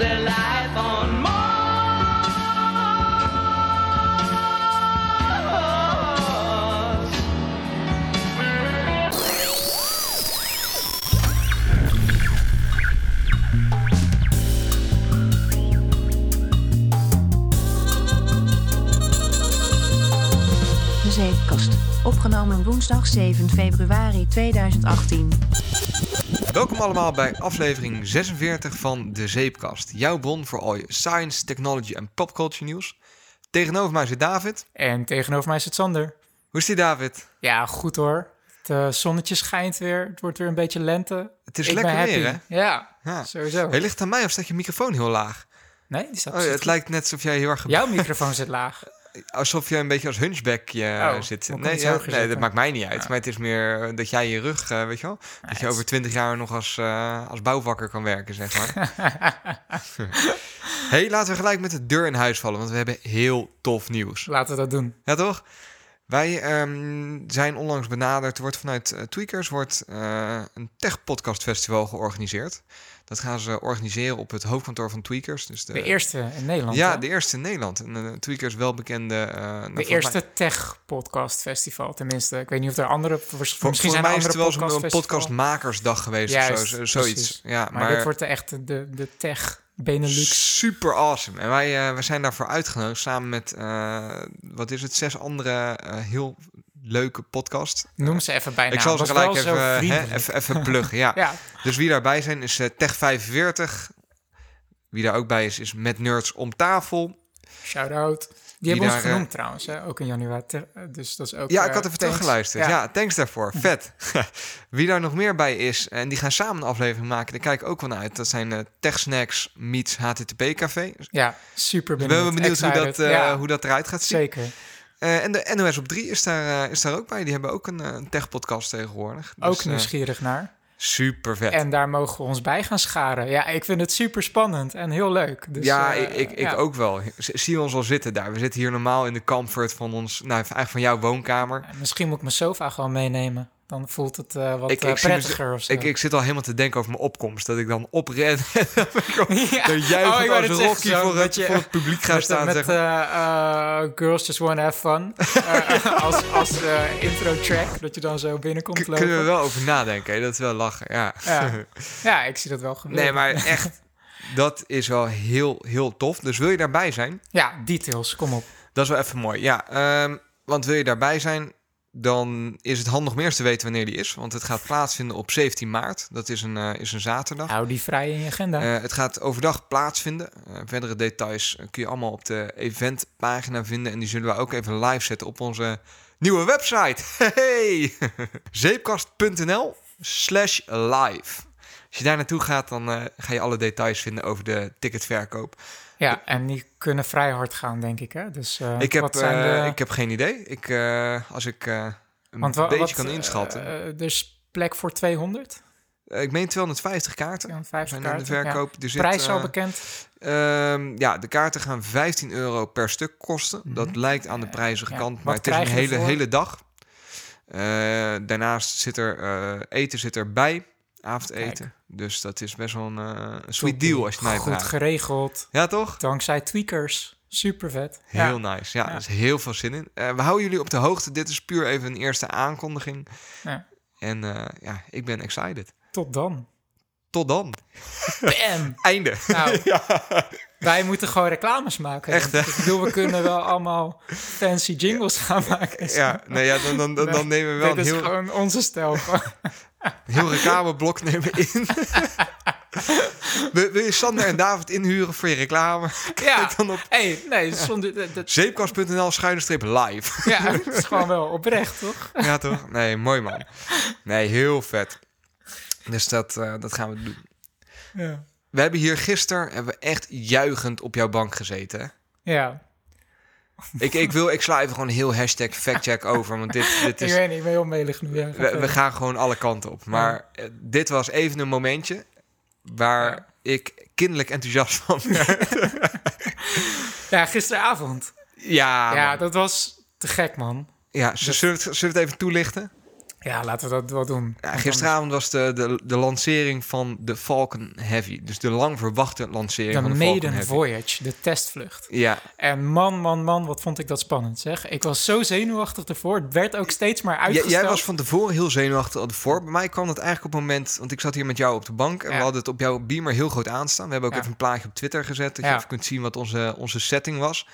their life on. Opgenomen woensdag 7 februari 2018. Welkom allemaal bij aflevering 46 van De Zeepkast. Jouw bron voor al je science, technology en popculture nieuws. Tegenover mij zit David. En tegenover mij zit Sander. Hoe is die David? Ja, goed hoor. Het eh, zonnetje schijnt weer. Het wordt weer een beetje lente. Het is Ik lekker weer hè? Ja, Ja. sowieso. Hij ligt aan mij of staat je microfoon heel laag? Nee, die staat Oh, het lijkt net alsof jij heel erg... Jouw microfoon zit laag. Alsof je een beetje als hunchback je Oh, zit. Nee, ja, nee, dat maakt mij niet uit. Ja. Maar het is meer eh, dat jij je rug, eh, weet je wel? Dat je over twintig jaar nog als, eh, als bouwvakker kan werken, zeg maar. hey, laten we gelijk met de deur in huis vallen, want we hebben heel tof nieuws. Laten we dat doen. Ja, toch? Wij ehm, zijn onlangs benaderd. Er wordt vanuit eh, Tweakers wordt, eh, een tech-podcast festival georganiseerd. Dat gaan ze organiseren op het hoofdkantoor van Tweakers. Dus de, De eerste in Nederland. Ja, hè? de eerste in Nederland. En uh, Tweakers welbekende... eh, nou, De eerste mij- tech-podcast festival. Tenminste, ik weet niet of er andere... Voor, misschien zijn er mij is andere het wel zo'n podcastmakersdag geweest Juist, of zo, zo- zoiets. Ja, Maar, maar, dit wordt de echte de, de tech Benelux. super awesome. En wij, eh, wij zijn daarvoor uitgenodigd samen met, eh, wat is het, zes andere eh, heel leuke podcasts. Noem ze even bijna. Ik zal ze gelijk even, hè, even, even pluggen. Ja. Ja, Dus wie daarbij zijn is eh, Tech45. Wie daar ook bij is, is Met Nerds om tafel. shout-out. Die hebben ons daar, eh, genoemd trouwens, hè? ook in januari. Dus dat is ook... Ja, eh, ik had even thanks. teruggeluisterd. Ja. thanks daarvoor. Vet. Wie daar nog meer bij is, en die gaan samen een aflevering maken, daar kijk ik ook wel naar uit. Dat zijn eh Tech Snacks meets HTTP Café. Dus Ja, super ben wel benieuwd. hoe dat, eh, ja, hoe dat eruit gaat zien. Zeker. Eh, en de NOS op 3 is daar, eh, is daar ook bij. Die hebben ook een, eh, een tech-podcast tegenwoordig. Dus, ook nieuwsgierig naar. super vet. En daar mogen we ons bij gaan scharen. Ja, ik vind het super spannend en heel leuk. Dus, ja, ik, ik, ja. ook wel. Zie ons al zitten daar. We zitten hier normaal in de comfort van ons, nou eigenlijk van jouw woonkamer. Misschien moet ik mijn sofa gewoon meenemen. Dan voelt het eh, wat Ik- eh, ik prettiger of zo. Ik, ik zit al helemaal te denken over mijn opkomst. Dat ik dan opren Ja. dan juichend Oh, als Rocky zo, voor dat het, je- voor het publiek gaan met, staan. met zeg maar. eh, Girls Just Wanna Have Fun. Als als intro track. Dat je dan zo binnenkomt K- lopen. kunnen we wel over nadenken. hè? Dat is wel lachen, ja. Ja. ja, ik zie dat wel gebeuren. Nee, maar echt, dat is wel heel, heel tof. Dus wil je daarbij zijn? Ja, details, kom op. Dat is wel even mooi. Ja, ehm, want wil je daarbij zijn, dan is het handig om eerst te weten wanneer die is. Want het gaat plaatsvinden op 17 maart. Dat is een, eh, is een zaterdag. Hou die vrij in je agenda. Eh, het gaat overdag plaatsvinden. Eh, verdere details kun je allemaal op de eventpagina vinden. En die zullen we ook even live zetten op onze nieuwe website. Hey! Zeepkast.nl slash live. Als je daar naartoe gaat, dan ga je alle details vinden over de ticketverkoop. Ja, en die kunnen vrij hard gaan, denk ik. Hè? Dus, eh, Ik heb, wat zijn eh, de- ik heb geen idee. Ik, eh, als ik een Want wa- beetje wat, kan inschatten. er is plek voor 200? Eh, ik meen 250 kaarten. 250 zijn de kaarten. ja. verkoop. Er zit, Prijs al bekend? Ehm, ja, de kaarten gaan 15 euro per stuk kosten. Dat lijkt aan de prijzige Mhm. ja. kant, maar het is een hele, ervoor? hele dag. Daarnaast zit er eten zit erbij, avondeten. Dus dat is best wel een, eh, sweet deal als je het mij Goed geregeld. Ja, toch? Dankzij tweakers. Super vet. Heel ja. nice. Ja, Ja. er is heel veel zin in. Eh, we houden jullie op de hoogte. Dit is puur even een eerste aankondiging. Ja. En eh, ja, ik ben excited. Tot dan. Tot dan. Bam! Einde. Nou, wij moeten gewoon reclames maken. Echt, ik. Bedoel, we kunnen wel allemaal fancy jingles gaan maken. Ja, nee, ja dan, dan, dan, dan nemen we wel Dit een is heel, gewoon onze stijl. heel reclameblok nemen in. wil, je Sander en David inhuren voor je reclame? ja, dan op hey, nee, zonder, dat, dat- zeepkast.nl schuine streep live. ja, het is gewoon wel oprecht, toch? ja, toch? Nee, mooi man. Nee, heel vet. Dus dat, eh, dat gaan we doen. Ja. We hebben hier gisteren hebben we echt juichend op jouw bank gezeten. hè? ja. Ik, ik, wil, ik sla even gewoon heel hashtag factcheck over, want dit, dit Ik is... weet niet, ik ben heel melig nu. Ja, We, gaan gewoon alle kanten op. Maar eh, dit was even een momentje waar Ja. ik kinderlijk enthousiast van werd. Ja, gisteravond. ja, ja, man. dat was te gek, man. ja zullen, we het, zullen we het even toelichten? Ja, laten we dat wel doen. Ja, gisteravond was de, de, de lancering van de Falcon Heavy. Dus de lang verwachte lancering van De Falcon maiden Heavy. voyage, de testvlucht. Ja, En man, man, man, wat vond ik dat spannend, zeg. Ik was zo zenuwachtig ervoor. Het werd ook steeds maar J- uitgesteld. jij was van tevoren heel zenuwachtig ervoor. Bij mij kwam dat eigenlijk op het moment... Want ik zat hier met jou op de bank... en Ja. we hadden het op jouw beamer heel groot aanstaan. We hebben ook Ja. even een plaatje op Twitter gezet... dat je Ja. even kunt zien wat onze, onze setting was.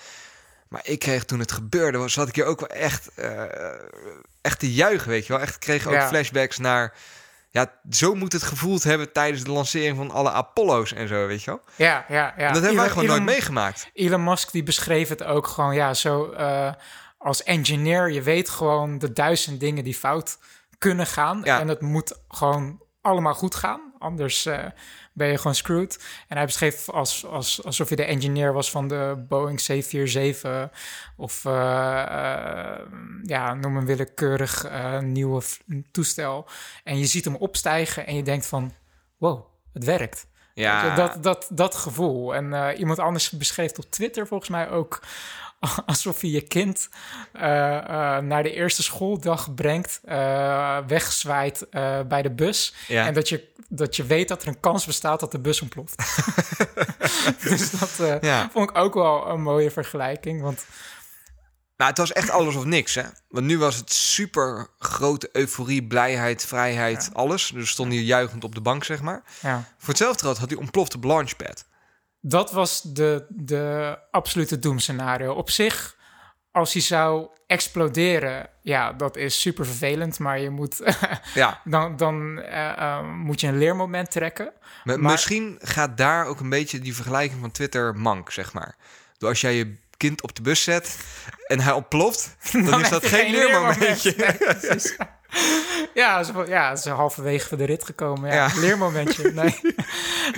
Maar ik kreeg toen het gebeurde... was- zat ik hier ook wel echt, eh, echt te juichen, weet je wel. Echt, kreeg ook Ja. flashbacks naar... Ja, zo moet het gevoeld hebben tijdens de lancering van alle Apollo's en zo, weet je wel. Ja, ja, ja. dat hebben wij gewoon Elon- nooit meegemaakt. Elon Musk die beschreef het ook gewoon, ja, zo eh, als engineer, je weet gewoon de duizend dingen die fout kunnen gaan. Ja. En het moet gewoon allemaal goed gaan, anders eh, ben je gewoon screwed. En hij beschreef als, als, alsof je de engineer was van de Boeing 747 of eh, eh, ja, noem een willekeurig eh, nieuwe toestel. En je ziet hem opstijgen en je denkt van, wow, het werkt. Ja, Dat, dat, dat gevoel. En iemand anders beschreef op Twitter volgens mij ook alsof je je kind eh, eh, naar de eerste schooldag brengt, eh, wegzwaait bij de bus. Ja. En dat je, dat je weet dat er een kans bestaat dat de bus ontploft. dus dat Ja. vond ik ook wel een mooie vergelijking. Want Nou, het was echt alles of niks, hè? Want nu was het super grote euforie, blijheid, vrijheid, alles. Dus we stonden hier juichend op de bank, zeg maar. ja, Voor hetzelfde geld had hij ontploft op launchpad. Dat was de, de absolute doemscenario. Op zich, als hij zou exploderen, ja, dat is super vervelend. Maar je moet, Ja, dan, dan eh, eh, moet je een leermoment trekken. maar, Maar- misschien gaat daar ook een beetje die vergelijking van Twitter mank, zeg maar. Door als jij je kind op de bus zet en hij ontploft, dan, is dat geen leermomentje. leermoment. Ja, ze, ja, ze halverwege de rit gekomen. Ja, Ja. leermomentje. Nee,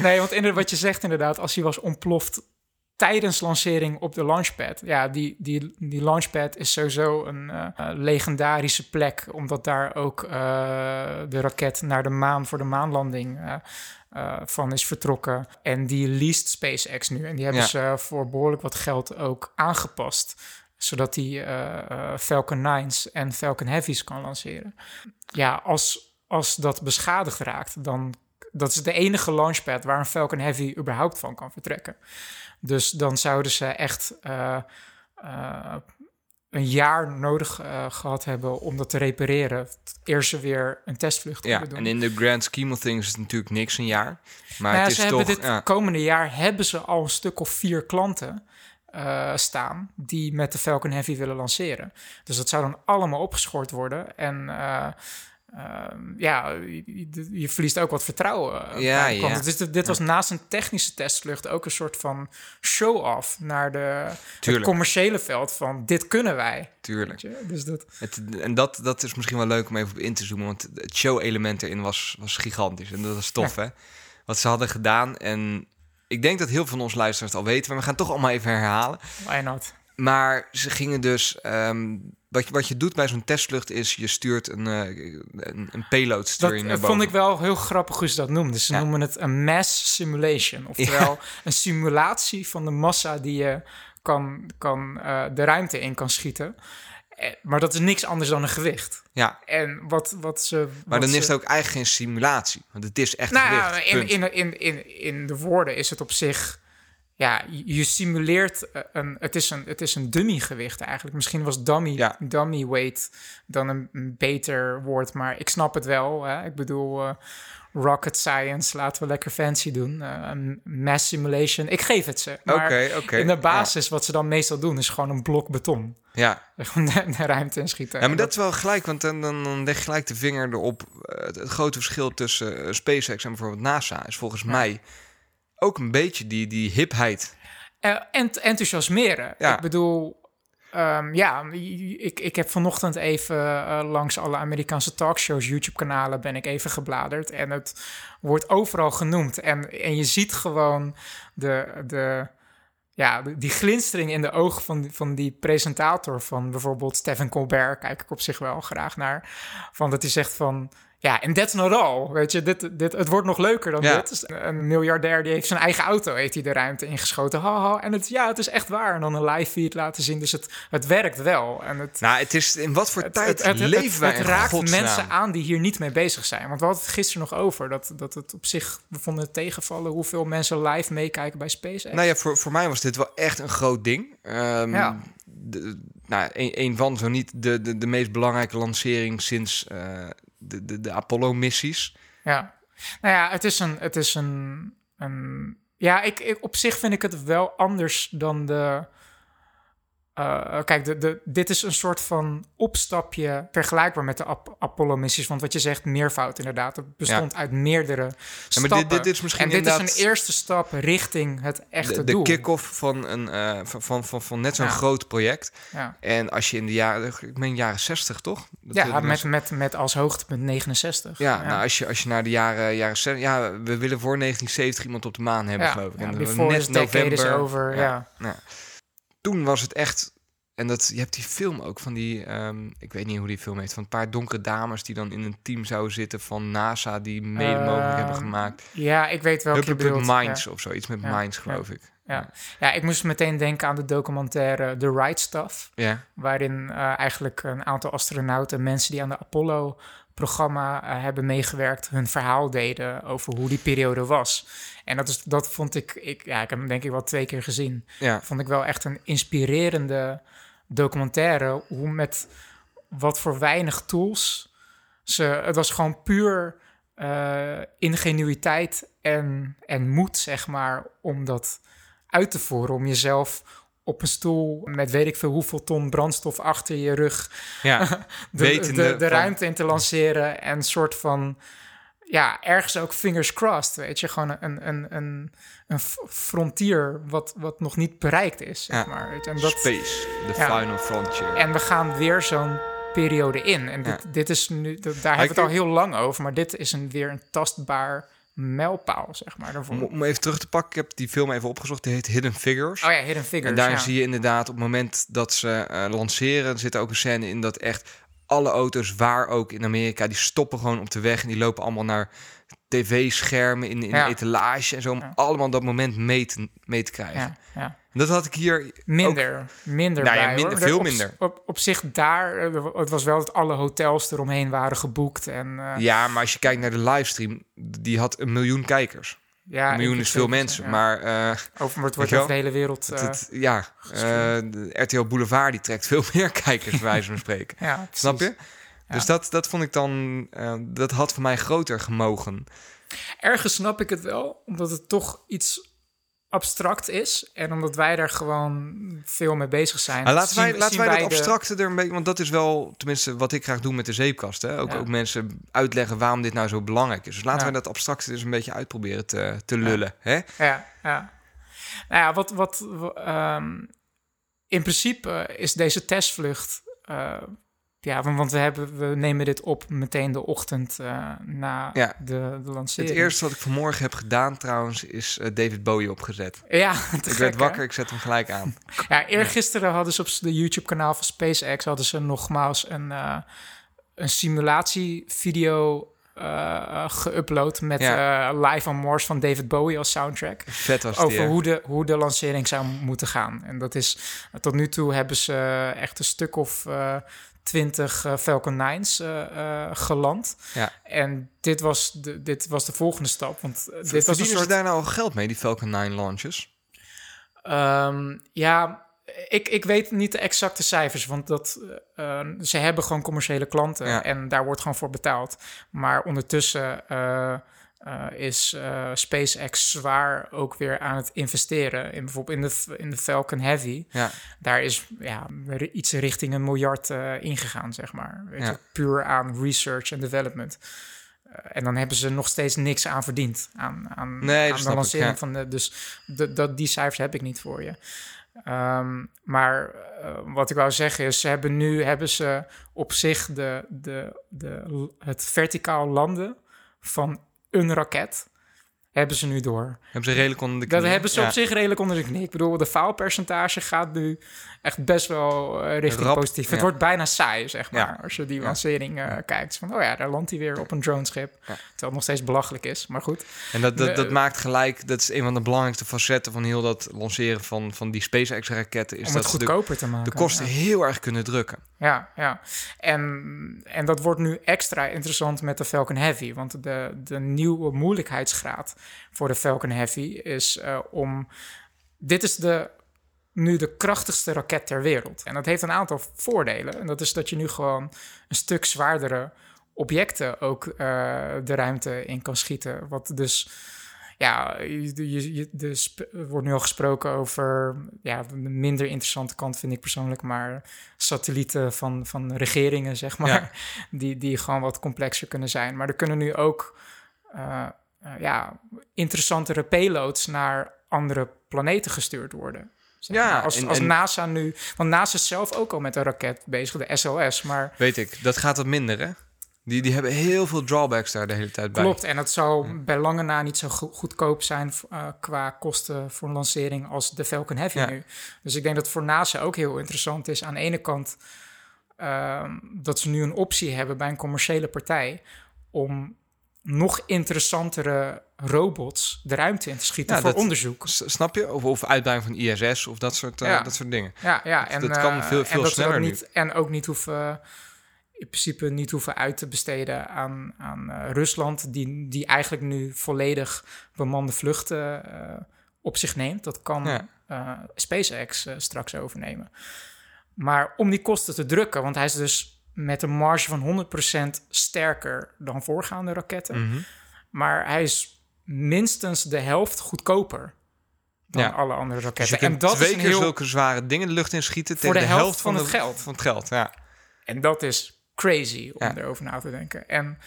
nee want inderdaad, wat je zegt inderdaad, als hij was ontploft tijdens lancering op de launchpad. Ja, die, die, die launchpad is sowieso een eh, legendarische plek, omdat daar ook eh, de raket naar de maan voor de maanlanding eh, van is vertrokken. En die leased SpaceX nu. En die hebben Ja. ze voor behoorlijk wat geld ook aangepast zodat hij eh, eh, Falcon 9's en Falcon Heavy's kan lanceren. Ja, als, als dat beschadigd raakt, dan dat is de enige launchpad waar een Falcon Heavy überhaupt van kan vertrekken. Dus dan zouden ze echt eh, een jaar nodig eh, gehad hebben om dat te repareren. Eer ze weer een testvlucht Ja, kunnen doen. en in de grand scheme of things is het natuurlijk niks een jaar. Maar Nou ja, het is ze toch... hebben dit ja, komende jaar hebben ze al een stuk of vier klanten eh, staan die met de Falcon Heavy willen lanceren. Dus dat zou dan allemaal opgeschort worden. En eh, ehm, ja, je, je verliest ook wat vertrouwen. eh, Ja, ja. Dus dit, dit was naast een technische testvlucht ook een soort van show-off naar de, het commerciële veld van dit kunnen wij. tuurlijk. Dus dat, Het, en dat, dat is misschien wel leuk om even op in te zoomen. Want het show-element erin was, was gigantisch. En dat was tof, hè? Wat ze hadden gedaan. En ik denk dat heel veel van ons luisteraars het al weten. Maar we gaan het toch allemaal even herhalen. why not? Maar ze gingen dus... ehm, wat, je, wat je doet bij zo'n testvlucht is... je stuurt een, eh, een, een payload stuur Dat naar vond boven. ik wel heel grappig hoe ze dat noemden. Ze Ja. noemen het een mass simulation. Oftewel een simulatie van de massa die je kan, kan, eh, de ruimte in kan schieten. Eh, Maar dat is niks anders dan een gewicht. Ja, En wat, wat ze. maar dan ze, is het ook eigenlijk geen simulatie. Want het is echt Nou gewicht, in, in, in, in, in de woorden is het op zich. Ja, je simuleert eh, een. Het is een, het is een dummy-gewicht eigenlijk. Misschien was dummy, Ja. dummy weight dan een, een beter woord, maar ik snap het wel. Hè? Ik bedoel, eh, rocket science, laten we lekker fancy doen. Een mass simulation, ik geef het ze. Maar Oké, oké. in de basis, wat ze dan meestal doen, is gewoon een blok beton. Ja. Gewoon de, ruimte in schieten. Ja, maar dat is wel gelijk, want dan, dan, dan leg je gelijk de vinger erop. Het, het grote verschil tussen SpaceX en bijvoorbeeld NASA is volgens mij ook een beetje die, die hipheid. Eh, ent- enthousiasmeren. Ja. Ik bedoel, ehm, ja, ik, ik heb vanochtend even eh, langs alle Amerikaanse talkshows, YouTube-kanalen, ben ik even gebladerd. En het wordt overal genoemd. En, en je ziet gewoon de, de, ja, die glinstering in de ogen van, die- van die presentator van bijvoorbeeld Stephen Colbert, kijk ik op zich wel graag naar. Van dat hij zegt van, Ja, en that's not all. Weet je, dit, dit, het wordt nog leuker dan Ja. dit. Dus Een miljardair die heeft zijn eigen auto heeft hij de ruimte ingeschoten. Haha. En het, ja, het is echt waar. En dan een live feed laten zien. Dus het, het werkt wel. En het, Nou, het is in wat voor het, tijd het, leven wij het raakt godsnaam? mensen aan die hier niet mee bezig zijn. Want we hadden het gisteren nog over. Dat, dat het op zich, we vonden het tegenvallen hoeveel mensen live meekijken bij SpaceX. Nou ja, voor, voor mij was dit wel echt een groot ding. Ehm, Ja. de- nou, een, een van, zo niet de, de, de meest belangrijke lancering sinds eh, de, de, Apollo-missies. Ja. Nou ja, het is een. Het is een, een ja, ik, ik, op zich vind ik het wel anders dan de. Eh, kijk, de, de, dit is een soort van opstapje vergelijkbaar met de Ap- Apollo-missies. Want wat je zegt, meervoud inderdaad. Het bestond uit meerdere Ja, stappen. dit, dit, dit is misschien en dit is een eerste stap richting het echte de, de doel. kick-off van, een, eh, van, van, van, van net zo'n Ja. groot project. En als je in de jaren, ik meen jaren 60 toch? Dat, ja eh, met, met, met als hoogtepunt 69. ja, Nou, als, je, als je naar de jaren, jaren 60... Ja, we willen voor 1970 iemand op de maan hebben, geloof ik. ja, En net decade is november. over, Ja. Toen was het echt... En dat, je hebt die film ook van die... ehm, ik weet niet hoe die film heet. Van een paar donkere dames die dan in een team zouden zitten van NASA... die mede mogelijk hebben Ehm, gemaakt. Ja, ik weet welke Hubbard bedoelt. Minds Ja. of zoiets met Ja, Minds, geloof ik. Ja. ja, ik moest meteen denken aan de documentaire The Right Stuff. Ja, Waarin eh, eigenlijk een aantal astronauten, mensen die aan de Apollo-programma eh, hebben meegewerkt, hun verhaal deden over hoe die periode was. En dat, is, dat vond ik, ik, ja, ik heb hem denk ik wel twee keer gezien. ja. Vond ik wel echt een inspirerende documentaire. Hoe met wat voor weinig tools ze. Het was gewoon puur eh, ingenuïteit en, en moed, zeg maar, om dat uit te voeren. Om jezelf op een stoel met weet ik veel hoeveel ton brandstof achter je rug ja. de, de, de ruimte in te lanceren en een soort van ja, ergens ook fingers crossed, weet je, gewoon een, een, een, een frontier wat, wat nog niet bereikt is, zeg Ja. maar. En, dat, Space, the Ja. final frontier. en we gaan weer zo'n periode in. En dit, dit is nu, daar hebben we het al heel lang over, maar dit is een, weer een tastbaar mijlpaal, zeg maar. Daarvoor. Om, om even terug te pakken, ik heb die film even opgezocht. Die heet Hidden Figures. Oh ja, Hidden Figures. en daarin ja. zie je inderdaad op het moment dat ze eh, lanceren... er zit ook een scène in dat echt alle auto's, waar ook in Amerika... die stoppen gewoon op de weg en die lopen allemaal naar tv-schermen in, in Ja. een etalage en zo... om Ja. allemaal dat moment mee te, mee te krijgen. Ja, dat had ik hier Minder, minder Nou ja, bij, minder- veel Op- minder. Op, op, zich daar, eh, het was wel dat alle hotels eromheen waren geboekt. En, eh, Ja, maar als je kijkt naar de livestream, die had een miljoen kijkers. ja, een miljoen is veel mensen, ja. maar eh, Over, het wordt over de hele wereld. het, het- ja, de RTL Boulevard die trekt veel meer kijkers, bij wijze van spreken. ja. Snap je? Ja. Dus dat, dat vond ik dan, dat had voor mij groter gemogen. Ergens snap ik het wel, omdat het toch iets abstract is. En omdat wij daar gewoon veel mee bezig zijn. Maar laten wij, laten wij dat de- abstracte er een beetje, want dat is wel, tenminste, wat ik graag doe met de zeepkast. Hè? Ook, Ja. ook mensen uitleggen waarom dit nou zo belangrijk is. Dus laten Ja. wij dat abstracte dus een beetje uitproberen te, te lullen. Hè? Ja, ja. Nou ja, wat... wat ehm, in principe is deze testvlucht... eh, ja, want want we, hebben, we nemen dit op meteen de ochtend eh, na Ja. de, de Het lancering. eerste wat ik vanmorgen heb gedaan trouwens, is eh, David Bowie opgezet. Ja, Ik gek, werd hè? wakker, ik zet hem gelijk aan. Ja, eergisteren hadden ze op de YouTube-kanaal van SpaceX... hadden ze nogmaals een, eh, een simulatievideo geüpload... met Ja. Live on Mars van David Bowie als soundtrack... Vet was die. over hoe de, hoe de lancering zou moeten gaan. En dat is, tot nu toe hebben ze echt een stuk of eh, twintig eh, Falcon 9's eh, eh, geland. Ja. En dit was, de, dit was de volgende stap. Want dit was een Verdienen ze soort... daar nou al geld mee, die Falcon 9 launches? Ehm, ja, ik, ik weet niet de exacte cijfers, want dat, eh, eh, ze hebben gewoon commerciële klanten Ja. en daar wordt gewoon voor betaald. Maar ondertussen eh, is eh, SpaceX zwaar ook weer aan het investeren in bijvoorbeeld in de, in de Falcon Heavy. Ja. Daar is ja, iets richting een miljard eh, ingegaan, zeg maar. Weet Ja. je, puur aan research en development. En dan hebben ze nog steeds niks aan verdiend. Aan, aan, Nee, aan de ik, lancering ja. van de. Dus dat, die cijfers heb ik niet voor je. Ehm, maar wat ik wou zeggen is, ze hebben nu hebben ze op zich de, de, de, het verticaal landen van een raket. hebben ze nu door. Hebben ze redelijk onder de Dat knie. hebben ze Ja. op zich redelijk onder de knie. Ik bedoel, de faalpercentage gaat nu echt best wel eh, richting Rap, positief. Het wordt bijna saai, zeg maar. Ja. Als je die lancering eh, kijkt. Van, oh ja, daar landt hij weer op een droneschip. Terwijl het nog steeds belachelijk is, maar goed. En dat, dat, dat maakt gelijk, dat is een van de belangrijkste facetten van heel dat lanceren van, van die SpaceX-raketten. Is om dat het ze de, goedkoper te maken. de kosten heel erg kunnen drukken. Ja, ja. En, en dat wordt nu extra interessant met de Falcon Heavy. Want de, de nieuwe moeilijkheidsgraad voor de Falcon Heavy is eh, om... Dit is de, nu de krachtigste raket ter wereld. En dat heeft een aantal voordelen. En dat is dat je nu gewoon een stuk zwaardere objecten ook eh, de ruimte in kan schieten. Wat dus... Ja, je, je, er wordt nu al gesproken over ja, de minder interessante kant, vind ik persoonlijk, maar satellieten van, van regeringen, zeg maar, Ja. die, die gewoon wat complexer kunnen zijn. Maar er kunnen nu ook eh, eh, ja, interessantere payloads naar andere planeten gestuurd worden. Zeg Ja, maar. als, en- als en- NASA nu, want NASA is zelf ook al met een raket bezig, de SLS, maar Weet ik, dat gaat wat minder, hè? Die, die hebben heel veel drawbacks daar de hele tijd bij. Klopt, en het zal bij lange na niet zo go- goedkoop zijn eh, qua kosten voor een lancering als de Falcon Heavy Ja. nu. Dus ik denk dat voor NASA ook heel interessant is. Aan de ene kant ehm, dat ze nu een optie hebben bij een commerciële partij om nog interessantere robots de ruimte in te schieten Ja, voor dat- onderzoek. Snap je? Of, of uitbreiding van ISS of dat soort, eh, dat soort dingen. Ja, ja en, dat kan eh, veel- en veel dat dat sneller nu. niet, En ook niet hoeven, in principe niet hoeven uit te besteden aan, aan eh, Rusland, die, die eigenlijk nu volledig bemande vluchten op zich neemt. Dat kan Ja. SpaceX straks overnemen. Maar om die kosten te drukken, want hij is dus met een marge van 100% sterker dan voorgaande raketten. Mhm. Maar hij is minstens de helft goedkoper dan Ja. alle andere Dus je raketten. kunt en dat twee is keer heel... zulke zware dingen de lucht in schieten Voor tegen de helft van het geld. Van het geld, ja. En dat is crazy om Ja. erover na te denken. En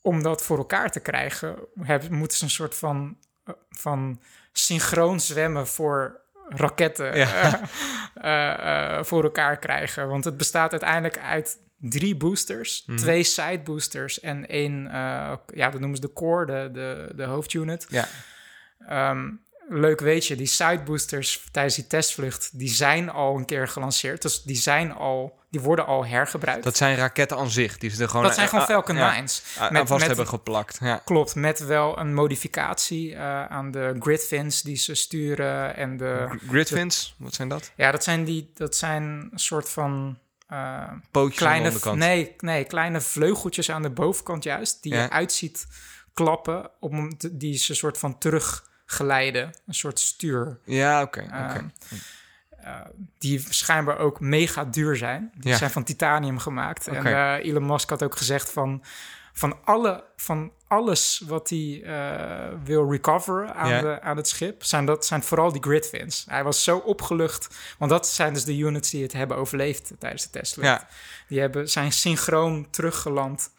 om dat voor elkaar te krijgen, hebben, moeten ze een soort van, eh, van synchroon zwemmen voor raketten Ja. eh, eh, eh, voor elkaar krijgen. Want het bestaat uiteindelijk uit drie boosters, Mhm. twee side boosters en één, ja, dat noemen ze de core, de, de, de hoofdunit. ja. Ehm, leuk weet je, die side boosters tijdens die testvlucht, die zijn al een keer gelanceerd. Dus die zijn al, die worden al hergebruikt. Dat zijn raketten aan zich. Die ze er gewoon, Dat zijn gewoon ah, Falcon ja, 9's. aan Met- vast met- hebben geplakt. Ja. Klopt, met wel een modificatie eh, aan de gridfins die ze sturen. En de, Gr- Gridfins, wat zijn dat? ja, dat zijn, die, dat zijn een soort van eh, Pootjes aan de kleine, onderkant. nee, nee, kleine vleugeltjes aan de bovenkant juist. Die Ja. je uitziet klappen, op, mom- die ze soort van teruggeleiden. Een soort stuur. Ja, oké. Ehm, eh, die schijnbaar ook mega duur zijn. Die Ja. zijn van titanium gemaakt. En eh, Elon Musk had ook gezegd van... van, alle, van alles wat hij eh, wil recoveren aan, de, aan het schip... Zijn, dat, zijn vooral die gridfins. Hij was zo opgelucht. Want dat zijn dus de units die het hebben overleefd tijdens de. Ja. Die hebben, zijn synchroon teruggeland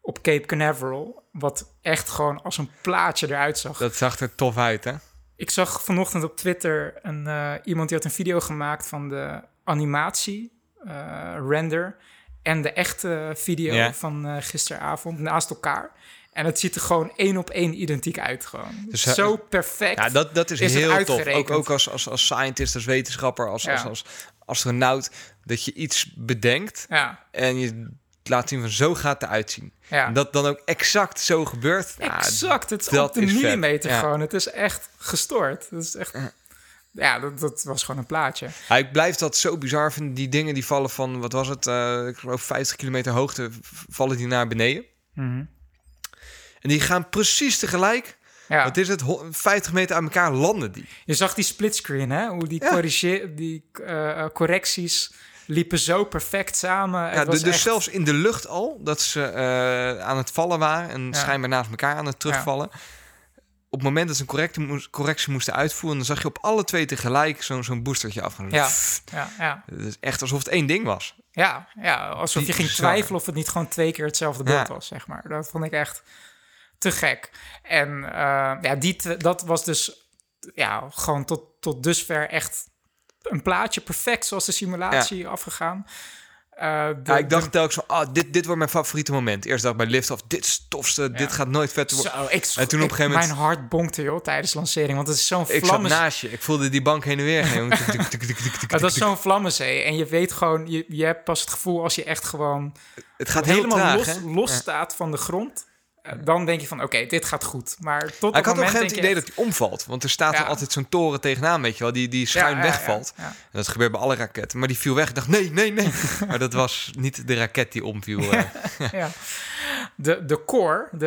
op Cape Canaveral... wat echt gewoon als een plaatje eruit zag. Dat zag er tof uit, hè? Ik zag vanochtend op Twitter een, eh, iemand die had een video gemaakt van de animatie, eh, render, en de echte video van eh, gisteravond naast elkaar. En het ziet er gewoon één op één identiek uit gewoon. Dus, Zo perfect. Ja, dat, dat is, heel tof. Ook, ook als, als, als scientist, als wetenschapper, als, Ja. als, als astronaut, dat je iets bedenkt ja, en je laat zien van zo gaat het eruit zien. ja. En dat dan ook exact zo gebeurt. ja, exact. Het is dat op de is vet. millimeter Ja. gewoon. Het is echt gestoord. Het is echt... Ja, dat, dat was gewoon een plaatje. Ja, ik blijf dat zo bizar vinden. Die dingen die vallen van, wat was het, eh, ik geloof 50 kilometer hoogte, vallen die naar beneden. Mhm. En die gaan precies tegelijk, Ja. wat is het, ho- 50 meter aan elkaar landen die. Je zag die splitscreen, hè? Hoe die, Ja. die eh, eh, correcties liepen zo perfect samen. Het Ja, was dus echt- zelfs in de lucht al, dat ze eh, aan het vallen waren en Ja. schijnbaar naast elkaar aan het terugvallen. Op het moment dat ze een correctie, moest- correctie moesten uitvoeren, dan zag je op alle twee tegelijk zo'n zo'n boostertje afgaan. Ja. Ja, ja. Het is echt alsof het één ding was. Ja, ja, alsof je ging twijfelen of het niet gewoon twee keer hetzelfde beeld Ja. was, zeg maar. Dat vond ik echt te gek. En eh, ja, die, dat was dus ja, gewoon tot, tot dusver echt een plaatje perfect zoals de simulatie afgegaan. Eh, de- Ja, ik dacht de- telkens van, ah, dit, dit wordt mijn favoriete moment. Eerst dacht ik bij Liftoff, dit is het tofste, dit gaat nooit vet worden. Zo, ik, En toen op een gegeven moment- Mijn hart bonkte, joh, tijdens lancering. Want het is zo'n Ik zat naast je, ik voelde die bank heen en weer gaan. was tuk. zo'n vlammenzee. En je weet gewoon, je, je hebt pas het gevoel als je echt gewoon Het gaat heel helemaal traag, los, los staat van de grond. Eh, Dan denk je van, oké, dit gaat goed. Maar tot ik had op een moment gegeven moment het denk idee dat hij omvalt. Want er staat Ja. er altijd zo'n toren tegenaan, weet je wel, die, die schuin echt- ja, ja, wegvalt. En dat gebeurt bij alle raketten. Maar die viel weg. Ik dacht, nee, nee, nee. maar dat was niet de raket die omviel. eh. ja. De, de core, de,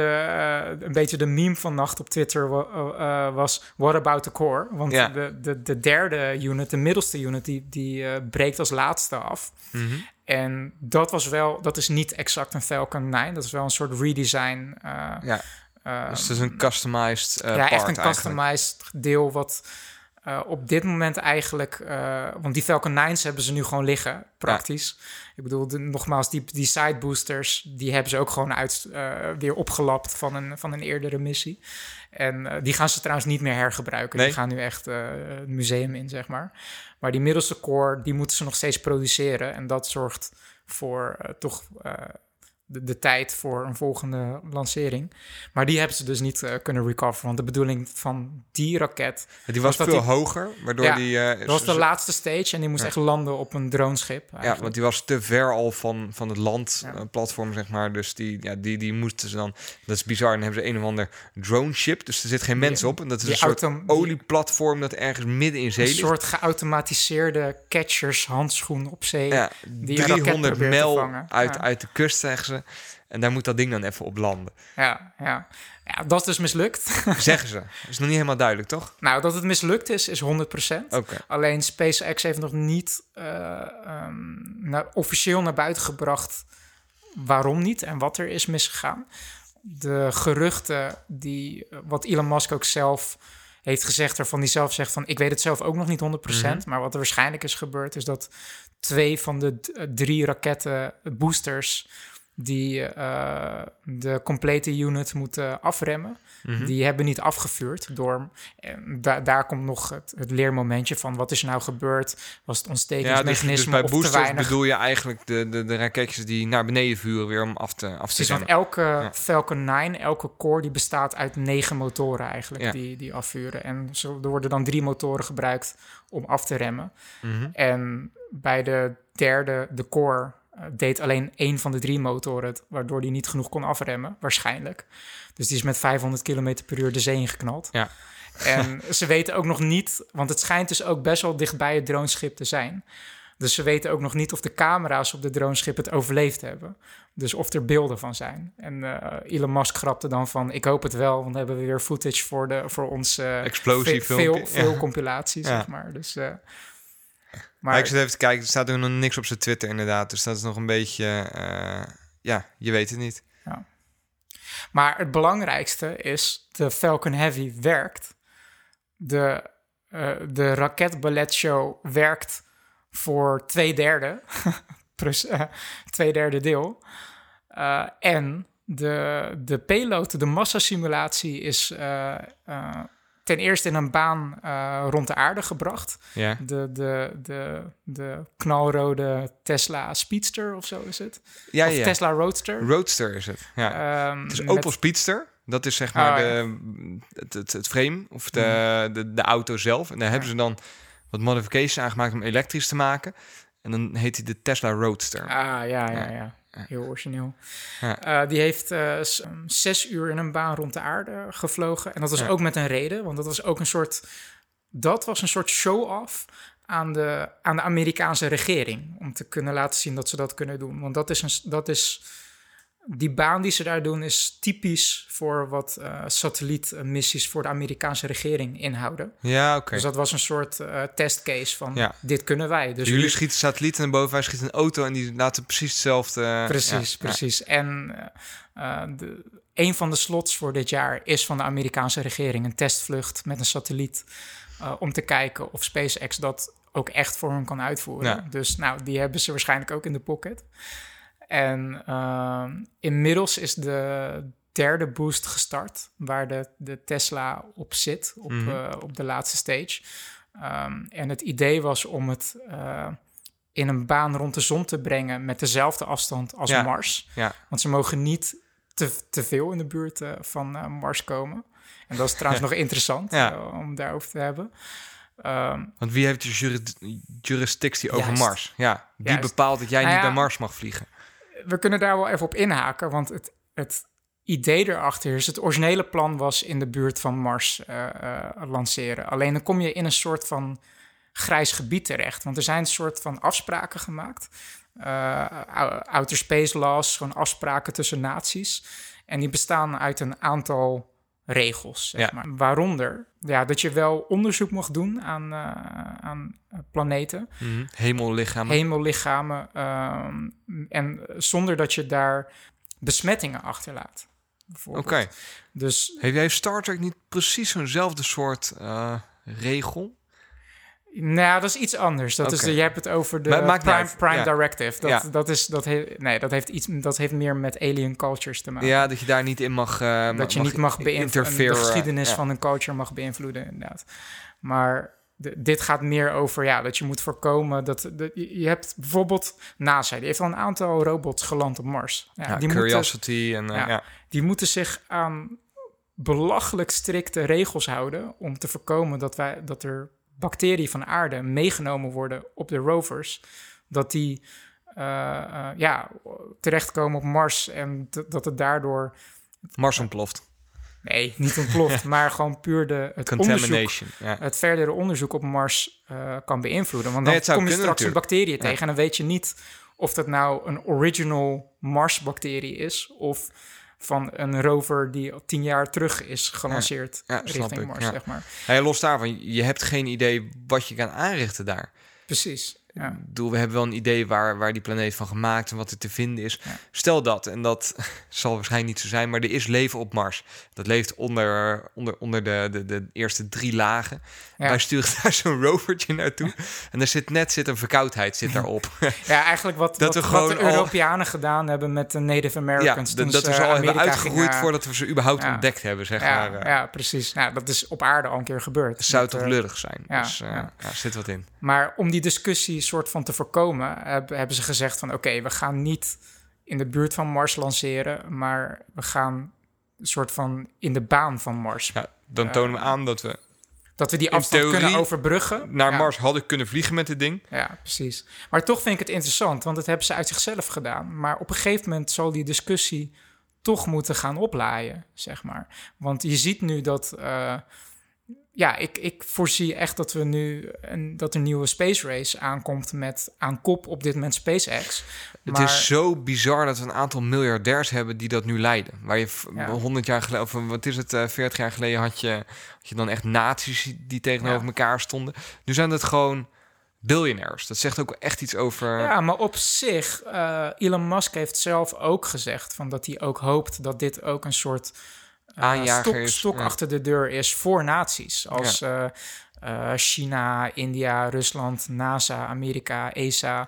eh, een beetje de meme van nacht op Twitter wa- eh, eh, was What about the core? Want de, de, de derde unit, de middelste unit, die, die eh, breekt als laatste af. Mhm. En dat was wel, dat is niet exact een Falcon 9, dat is wel een soort redesign. eh, Ja, eh, dus het is een customized eh ja, part echt een eigenlijk. customized deel wat eh, op dit moment eigenlijk... want die Falcon 9's hebben ze nu gewoon liggen, praktisch. Ik bedoel, de- nogmaals, die, die side boosters... die hebben ze ook gewoon uit, weer opgelapt van een, van een eerdere missie. En die gaan ze trouwens niet meer hergebruiken. Nee? Die gaan nu echt het museum in, zeg maar. Maar die middelste core, die moeten ze nog steeds produceren. En dat zorgt voor eh, toch... de, de tijd voor een volgende lancering. Maar die hebben ze dus niet eh, kunnen recoveren. Want de bedoeling van die raket... Die was, dat veel die- hoger, waardoor Ja, die... eh, Dat was de laatste stage en die moest Ja. echt landen op een droneschip. Ja, eigenlijk. want die was te ver al van, van het Ja. landplatform, zeg maar. Dus die, ja, die, die moesten ze dan... Dat is bizar. Dan hebben ze een of ander drone ship. Dus er zit geen mens op. En dat is een soort olieplatform dat ergens midden in zee een ligt. soort geautomatiseerde catchers handschoen op zee. Ja, die een raket 300 probeert te mijl uit, Ja. uit de kust, zeggen ze. En daar moet dat ding dan even op landen. Ja, ja. ja, dat is dus mislukt. Zeggen ze. is nog niet helemaal duidelijk, toch? nou, dat het mislukt is, is 100%. Oké. Alleen SpaceX heeft nog niet eh, ehm, naar, officieel naar buiten gebracht waarom niet en wat er is misgegaan. De geruchten die, eh, wat Elon Musk ook zelf heeft gezegd, ervan die zelf zegt van ik weet het zelf ook nog niet 100%, maar wat er waarschijnlijk is gebeurd is dat twee van de eh, drie raketten boosters die eh, de complete unit moeten afremmen, Mhm. die hebben niet afgevuurd door. En da- daar komt nog het, het leermomentje van wat is nou gebeurd? Was het Ja, dus, ontstekingsmechanisme dus bij boosters bedoel je eigenlijk de, de, de raketjes die naar beneden vuren weer om af te, af te want remmen. elke Falcon 9, elke core, die bestaat uit negen motoren eigenlijk Ja. die, die afvuren. En zo, er worden dan drie motoren gebruikt om af te remmen. Mhm. En bij de derde, de core, eh, deed alleen één van de drie motoren het, waardoor die niet genoeg kon afremmen, waarschijnlijk. Dus die is met 500 km per uur de zee ingeknald. Ja. En ze weten ook nog niet, want het schijnt dus ook best wel dichtbij het droneschip te zijn. Dus ze weten ook nog niet of de camera's op de droneschip het overleefd hebben. Dus of er beelden van zijn. En eh, Elon Musk grapte dan van, ik hoop het wel, want dan hebben we weer footage voor, de, voor ons eh, Explosiefilmpje, veel, veel ja. Ja. zeg maar. Dus, eh, Maar ik zit even te kijken, er staat ook nog niks op zijn Twitter inderdaad. Dus dat is nog een beetje... eh, ja, je weet het niet. Maar het belangrijkste is, de Falcon Heavy werkt. De, eh de raketballetshow werkt voor twee derde. Plus, eh, twee derde deel. En de, de payload, de massasimulatie is ten eerste in een baan eh, rond de aarde gebracht. Ja, De, de, de, de knalrode Tesla Speedster of zo is het. ja, of ja. Tesla Roadster. Roadster is het. Ja. Ehm, het is met- Opel Speedster. Dat is zeg maar Oh, de, het, het, het frame of de, de, de auto zelf. En daar hebben ze dan wat modifications aangemaakt om elektrisch te maken. En dan heet hij de Tesla Roadster. Ah, ja, ja, Ja. Heel origineel. Ja. Eh, die heeft eh, um, zes uur in een baan rond de aarde gevlogen. En dat was Ja. ook met een reden, want dat was ook een soort... Dat was een soort show-off aan de, aan de Amerikaanse regering. Om te kunnen laten zien dat ze dat kunnen doen. Want dat is een, dat is, die baan die ze daar doen is typisch voor wat eh, satellietmissies voor de Amerikaanse regering inhouden. Ja, oké. Dus dat was een soort eh, testcase van Ja. dit kunnen wij. Dus Jullie schieten satellieten naar boven, wij schieten een auto en die laten precies hetzelfde. eh, Precies, ja, precies. En de, een van de slots voor dit jaar is van de Amerikaanse regering een testvlucht met een satelliet om te kijken of SpaceX dat ook echt voor hun kan uitvoeren. Ja. Dus nou, die hebben ze waarschijnlijk ook in de pocket. En ehm, inmiddels is de derde boost gestart, waar de, de Tesla op zit, op, Mhm. eh, op de laatste stage. Ehm, en het idee was om het eh, in een baan rond de zon te brengen met dezelfde afstand als Ja. Mars. Ja. Want ze mogen niet te, te veel in de buurt eh, van Mars komen. En dat is trouwens nog interessant om daarover te hebben. Ehm, Want wie heeft de juri- jurisdictie over Juist. Mars? Ja, wie Juist. bepaalt dat jij Nou niet bij Mars mag vliegen? We kunnen daar wel even op inhaken, want het, het idee erachter is... het originele plan was in de buurt van Mars eh, eh, lanceren. Alleen dan kom je in een soort van grijs gebied terecht. Want er zijn een soort van afspraken gemaakt. Eh, ou- outer space laws, gewoon afspraken tussen naties. En die bestaan uit een aantal regels, zeg Ja. maar. Waaronder ja, dat je wel onderzoek mag doen aan, eh, aan eh, planeten Mhm. Hemellichamen. hemellichamen. ehm, en zonder dat je daar besmettingen achterlaat. Oké. Dus Heeft jij Star Trek niet precies zo'nzelfde soort eh, regel? Nou, dat is iets anders. Dat is je hebt het over de Maar Prime. Prime Ja. Directive. Dat, Ja. dat, is, dat, he- nee, dat, heeft iets, dat heeft meer met alien cultures te maken. Ja, dat je daar niet in mag uh, dat je niet mag beïnvloeden. De geschiedenis Ja. van een culture mag beïnvloeden, inderdaad. Maar de- dit gaat meer over ja, dat je moet voorkomen dat. je hebt bijvoorbeeld NASA, die heeft al een aantal robots geland op Mars. Ja, Ja, die moeten- Curiosity en... eh, Ja. ja. die moeten zich aan belachelijk strikte regels houden om te voorkomen dat, wij, dat er bacteriën van aarde meegenomen worden op de rovers. Dat die eh, eh, ja, terechtkomen op Mars en dat het daardoor... Mars ontploft. Nee, niet ontploft, maar gewoon puur de, het onderzoek Contamination. Ja. het verdere onderzoek op Mars eh, kan beïnvloeden. Want dan kom je straks een bacterie tegen en dan weet je niet of dat nou een original Mars-bacterie is of van een rover die tien jaar terug is gelanceerd Ja, ja, snap richting Mars, zeg maar. Hey, los daarvan, je hebt geen idee wat je kan aanrichten daar. Precies. Ja. Ik bedoel, we hebben wel een idee waar, waar die planeet van gemaakt en wat er te vinden is. Ja. Stel dat, en dat zal waarschijnlijk niet zo zijn, maar er is leven op Mars. Dat leeft onder, onder, onder de, de, de eerste drie lagen. Ja. Wij sturen daar zo'n rovertje naartoe. En er zit net zit een verkoudheid zit daarop. ja, eigenlijk wat, Dat wat, we wat gewoon de al- Europeanen gedaan hebben met de Native Americans. dat, we ze al hebben gingen- voordat we ze überhaupt ontdekt hebben, zeg ja, maar. eh. ja, precies. Nou, dat is op aarde al een keer gebeurd. Het zou toch eh, lullig zijn. dus eh ja. ja, er zit wat in. Maar om die discussie soort van te voorkomen, heb- hebben ze gezegd van oké, we gaan niet in de buurt van Mars lanceren, maar we gaan een soort van in de baan van Mars. Ja, dan tonen we aan dat we Dat we die afstand kunnen overbruggen. naar Ja, Mars hadden kunnen vliegen met dit ding. Ja, precies. Maar toch vind ik het interessant, want dat hebben ze uit zichzelf gedaan. Maar op een gegeven moment zal die discussie toch moeten gaan oplaaien, zeg maar. Want je ziet nu dat... eh, ja, ik, ik voorzie echt dat we nu een, dat een nieuwe space race aankomt met aan kop op dit moment SpaceX. Het is zo bizar dat we een aantal miljardairs hebben die dat nu leiden. Waar je Ja. 100 jaar geleden, of wat is het, eh, 40 jaar geleden had je, had je dan echt naties die tegenover Ja. elkaar stonden. Nu zijn het gewoon billionaires. Dat zegt ook echt iets over. Ja, maar op zich, eh, Elon Musk heeft zelf ook gezegd van dat hij ook hoopt dat dit ook een soort eh, Aanjager stok, is, stok ja. achter de deur is voor naties. Als eh, eh, China, India, Rusland, NASA, Amerika, ESA.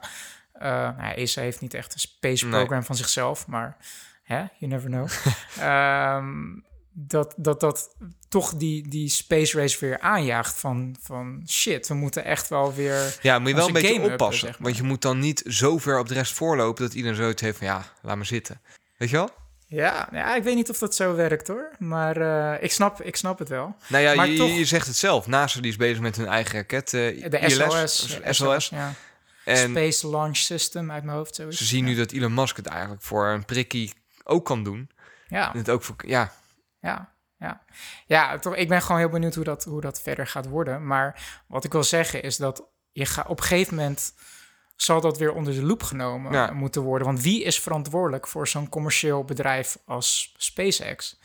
Eh nou, ja, ESA heeft niet echt een space Nee. program van zichzelf, maar hè, you never know. Ehm, dat, dat dat toch die, die space race weer aanjaagt van, van shit, we moeten echt wel weer... Ja, moet je wel een beetje oppassen. zeg maar. Want je moet dan niet zo ver op de rest voorlopen dat iedereen zoiets heeft van ja, laat maar zitten. Weet je wel? Ja, ja, ik weet niet of dat zo werkt hoor. Maar eh, ik, snap, ik snap het wel. Nou ja, Maar je, toch- je zegt het zelf. NASA die is bezig met hun eigen raket. eh, De ILS, SLS. SLS. ja. En Space Launch System uit mijn hoofd. Zo ze zien ja. nu dat Elon Musk het eigenlijk voor een prikkie ook kan doen. Ja, En het ook voor, ja, ja, ja. Ja, toch, ik ben gewoon heel benieuwd hoe dat, hoe dat verder gaat worden. Maar wat ik wil zeggen is dat je gaat op een gegeven moment zal dat weer onder de loep genomen Ja. moeten worden. Want wie is verantwoordelijk voor zo'n commercieel bedrijf als SpaceX?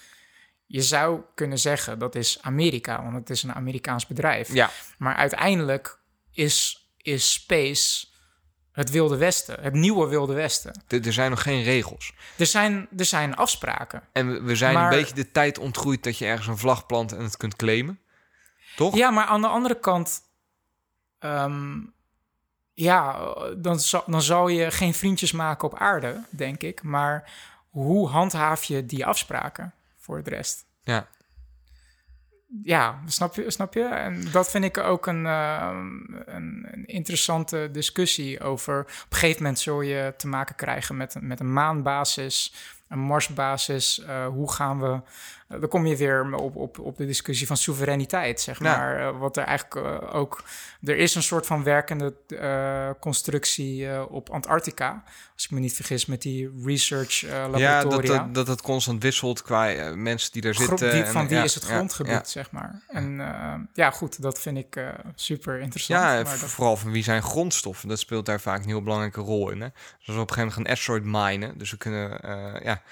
Je zou kunnen zeggen dat is Amerika, want het is een Amerikaans bedrijf. ja, Maar uiteindelijk is, is space het Wilde Westen, het nieuwe Wilde Westen. er er zijn nog geen regels. Er zijn, er zijn afspraken. En we, we zijn Maar- een beetje de tijd ontgroeid dat je ergens een vlag plant en het kunt claimen. Toch? Ja, maar aan de andere kant, ehm, ja, dan zal, dan zal je geen vriendjes maken op aarde, denk ik. Maar hoe handhaaf je die afspraken voor de rest? Ja. ja, snap je, snap je? En dat vind ik ook een, eh, een, een interessante discussie over... Op een gegeven moment zul je te maken krijgen met, een- met een maanbasis, een marsbasis. Eh, hoe gaan we... eh, dan kom je weer op, op, op de discussie van soevereiniteit, zeg maar. Eh, wat er eigenlijk eh, ook... Er is een soort van werkende constructie op Antarctica. Als ik me niet vergis, met die research eh, laboratoria. Ja, dat, dat, dat het constant wisselt qua mensen die er Gro- zitten. en- van wie ja, is het grondgebied, Ja, zeg maar. En ja, goed, dat vind ik super interessant. Ja, maar dat- vooral van wie zijn grondstoffen. Dat speelt daar vaak een heel belangrijke rol in. Hè? Dus als we op een gegeven moment gaan asteroid minen, dus we kunnen, ja,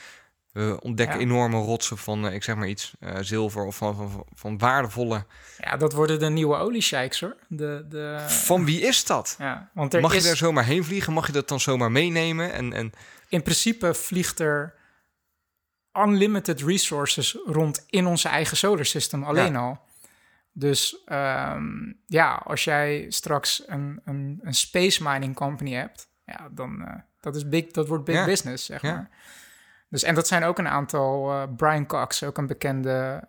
we ontdekken Ja. enorme rotsen van, eh, ik zeg maar iets, eh, zilver of van, van, van, waardevolle. ja, dat worden de nieuwe oliesheiks, hoor. De, de, Van wie is dat? ja, want er Mag is, je daar zomaar heen vliegen? Mag je dat dan zomaar meenemen? En, en in principe vliegt er unlimited resources rond in onze eigen solar system alleen al. Dus ehm, ja, als jij straks een, een, een space mining company hebt, ja, dan uh, dat is big, dat wordt big Ja. business, zeg maar. Dus, en dat zijn ook een aantal. uh, Brian Cox, ook een bekende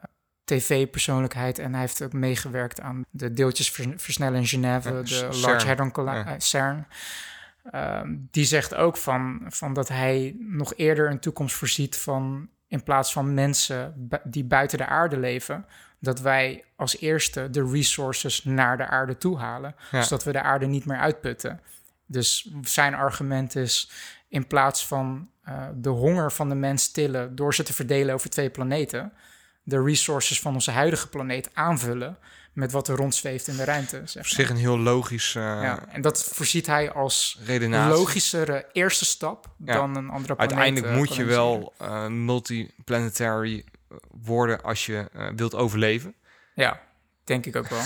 tv-persoonlijkheid. En hij heeft ook meegewerkt aan de deeltjesversneller in Genève, Ja, de CERN. Large Hadron Collider, Ja. uh, CERN. Um, die zegt ook van, van dat hij nog eerder een toekomst voorziet van in plaats van mensen bu die buiten de aarde leven, dat wij als eerste de resources naar de aarde toe halen, Ja. zodat we de aarde niet meer uitputten. Dus zijn argument is in plaats van uh, de honger van de mens stillen door ze te verdelen over twee planeten, de resources van onze huidige planeet aanvullen met wat er rondzweeft in de ruimte. Zeg op zich een heel logisch uh, ja, en dat voorziet hij als redenatie. logischere eerste stap Ja. dan een andere planeet. Uiteindelijk eh, moet je wel uh, multiplanetary worden als je uh, wilt overleven. Ja, denk ik ook wel.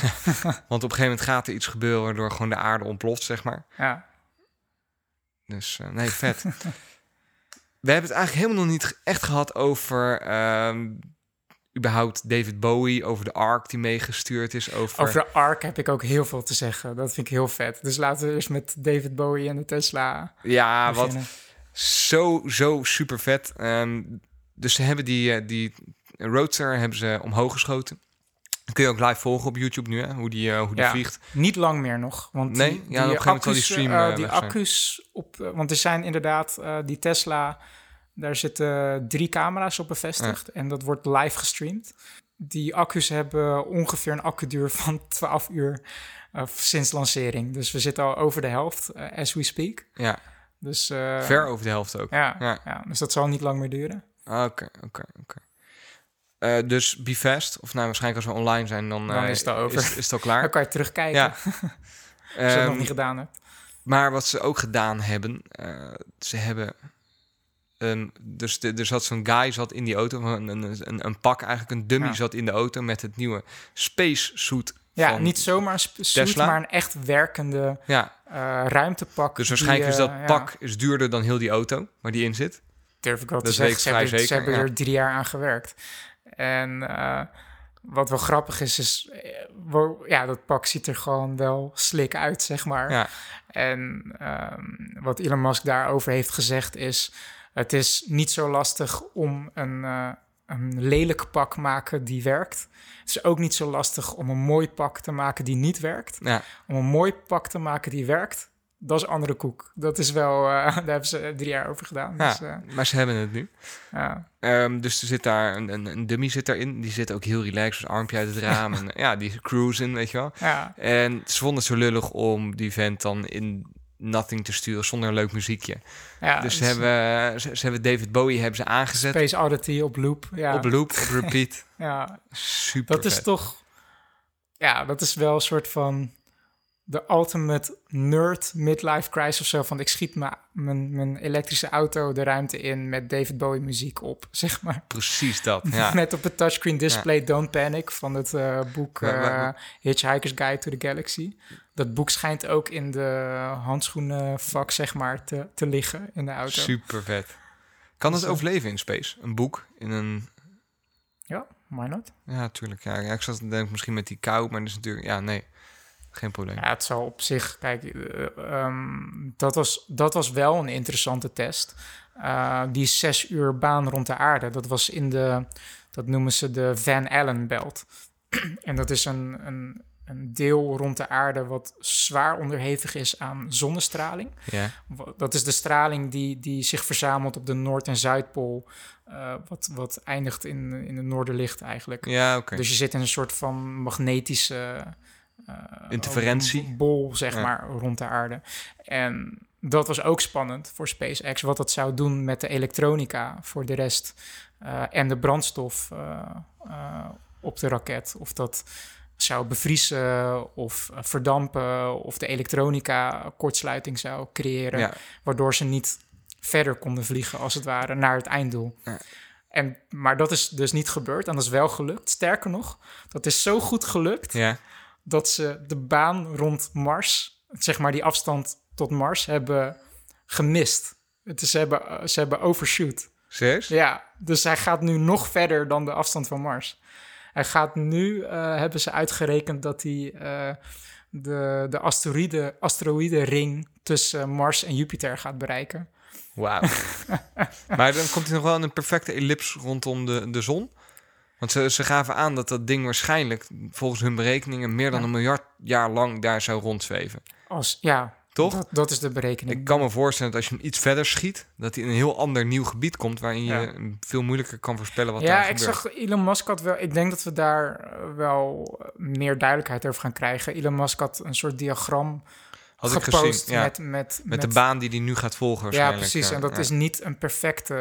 Want op een gegeven moment gaat er iets gebeuren waardoor gewoon de aarde ontploft, zeg maar. ja. Dus nee, vet. We hebben het eigenlijk helemaal nog niet echt gehad over uh, überhaupt David Bowie, over de Ark die meegestuurd is. Over... over de Ark heb ik ook heel veel te zeggen. Dat vind ik heel vet. Dus laten we eerst met David Bowie en de Tesla. Ja, beginnen. wat zo, zo super vet. Um, dus ze hebben die, uh, die Roadster hebben ze omhoog geschoten. Kun je ook live volgen op YouTube nu, hè? hoe die, uh, hoe die ja, vliegt. Niet lang meer nog. Want nee, die, ja, die op een gegeven moment zal die stream uh, die accu's op. want er zijn inderdaad die Tesla. Daar zitten drie camera's op bevestigd. Ja. En dat wordt live gestreamd. Die accu's hebben ongeveer een accuduur van 12 uur sinds lancering. Dus we zitten al over de helft, as we speak. Ja. Dus, Ver over de helft ook. Ja. ja, dus dat zal niet lang meer duren. Oké, oké, oké. Uh, dus be fast. Of nou, waarschijnlijk als we online zijn, dan, dan is het al over. Is, is het al klaar. Dan kan je terugkijken. Ja. als je het um, nog niet gedaan hebt. Maar wat ze ook gedaan hebben, uh, ze hebben. Um, dus de, er zat zo'n guy zat in die auto, een, een, een, een pak, eigenlijk een dummy ja. zat in de auto met het nieuwe space suit. Ja, niet zomaar een suit, maar een echt werkende ja. uh, ruimtepak. Dus waarschijnlijk die, is dat uh, pak ja. is duurder dan heel die auto waar die in zit. Durf ik wel dat te zeggen. Ze hebben, zeker, ze hebben er drie jaar aan gewerkt. En uh, wat wel grappig is, is... Well, ja, dat pak ziet er gewoon wel slik uit, zeg maar. Ja. En um, wat Elon Musk daarover heeft gezegd is... Het is niet zo lastig om een, uh, een lelijk pak maken die werkt. Het is ook niet zo lastig om een mooi pak te maken die niet werkt. Ja. Om een mooi pak te maken die werkt, dat is andere koek. Dat is wel, uh, daar hebben ze drie jaar over gedaan. Ja, dus, uh, maar ze hebben het nu. Ja. Um, dus er zit daar een, een, een, dummy zit daarin. Die zit ook heel relaxed, dus armpje uit het raam. en ja, die cruisen, weet je wel. Ja. En ze vonden het zo lullig om die vent dan in nothing te sturen zonder een leuk muziekje. Ja, dus ze hebben, ze, ze, hebben David Bowie hebben ze aangezet. Space Oddity op loop. Ja. Op loop, op repeat. ja. Super Dat is toch... Ja, dat is wel een soort van... De ultimate nerd midlife crisis of zo. Van ik schiet mijn, mijn elektrische auto de ruimte in met David Bowie muziek op, zeg maar. Precies dat, ja. met op het touchscreen display ja. Don't Panic van het uh, boek uh, Hitchhiker's Guide to the Galaxy. Dat boek schijnt ook in de handschoenenvak, zeg maar, te, te liggen in de auto. Super vet. Kan Dus, het overleven in space? Een boek in een... Ja, why not? Ja, tuurlijk. Ja, ja ik zat te denken misschien met die kou, maar dat is natuurlijk... Ja, nee. Geen probleem. Ja, het zal op zich... Kijk, uh, um, dat, was, dat was wel een interessante test. Uh, die zes uur baan rond de aarde. Dat was in de... Dat noemen ze de Van Allen belt. en dat is een, een, een deel rond de aarde wat zwaar onderhevig is aan zonnestraling. Ja. Dat is de straling die, die zich verzamelt op de Noord- en Zuidpool, eh, wat, wat eindigt in, in de Noorderlicht eigenlijk. Ja, oké. Dus je zit in een soort van magnetische eh, Interferentie. bol, zeg Ja. maar, rond de aarde. En dat was ook spannend voor SpaceX, wat dat zou doen met de elektronica voor de rest eh, en de brandstof eh, eh, op de raket. Of dat zou bevriezen of eh, verdampen of de elektronica kortsluiting zou creëren, Ja. waardoor ze niet verder konden vliegen als het ware naar het einddoel. Ja. En, maar dat is dus niet gebeurd en dat is wel gelukt. Sterker nog, dat is zo goed gelukt Ja. Dat ze de baan rond Mars, zeg maar die afstand tot Mars, hebben gemist. Het is, ze, hebben, ze hebben overshoot. Serieus? Ja, dus hij gaat nu nog verder dan de afstand van Mars. Hij gaat nu, eh, hebben ze uitgerekend dat hij eh, de, de asteroïde, asteroïdenring tussen Mars en Jupiter gaat bereiken. Wauw. maar dan komt hij nog wel in een perfecte ellips rondom de, de zon. Want ze, ze gaven aan dat dat ding waarschijnlijk, volgens hun berekeningen, meer dan Ja. een miljard jaar lang daar zou rondzweven. Als, ja, Toch? Dat, dat is de berekening. Ik kan me voorstellen dat als je hem iets verder schiet, dat hij in een heel ander nieuw gebied komt, waarin je Ja. veel moeilijker kan voorspellen wat ja, daar ik gebeurt. zag Elon Musk had wel. Ik denk dat we daar eh, wel meer duidelijkheid over gaan krijgen. Elon Musk had een soort diagram Had ik gepost gezien, ja. met, met, Met de baan die hij nu gaat volgen Ja, precies. En dat Ja. is niet een perfecte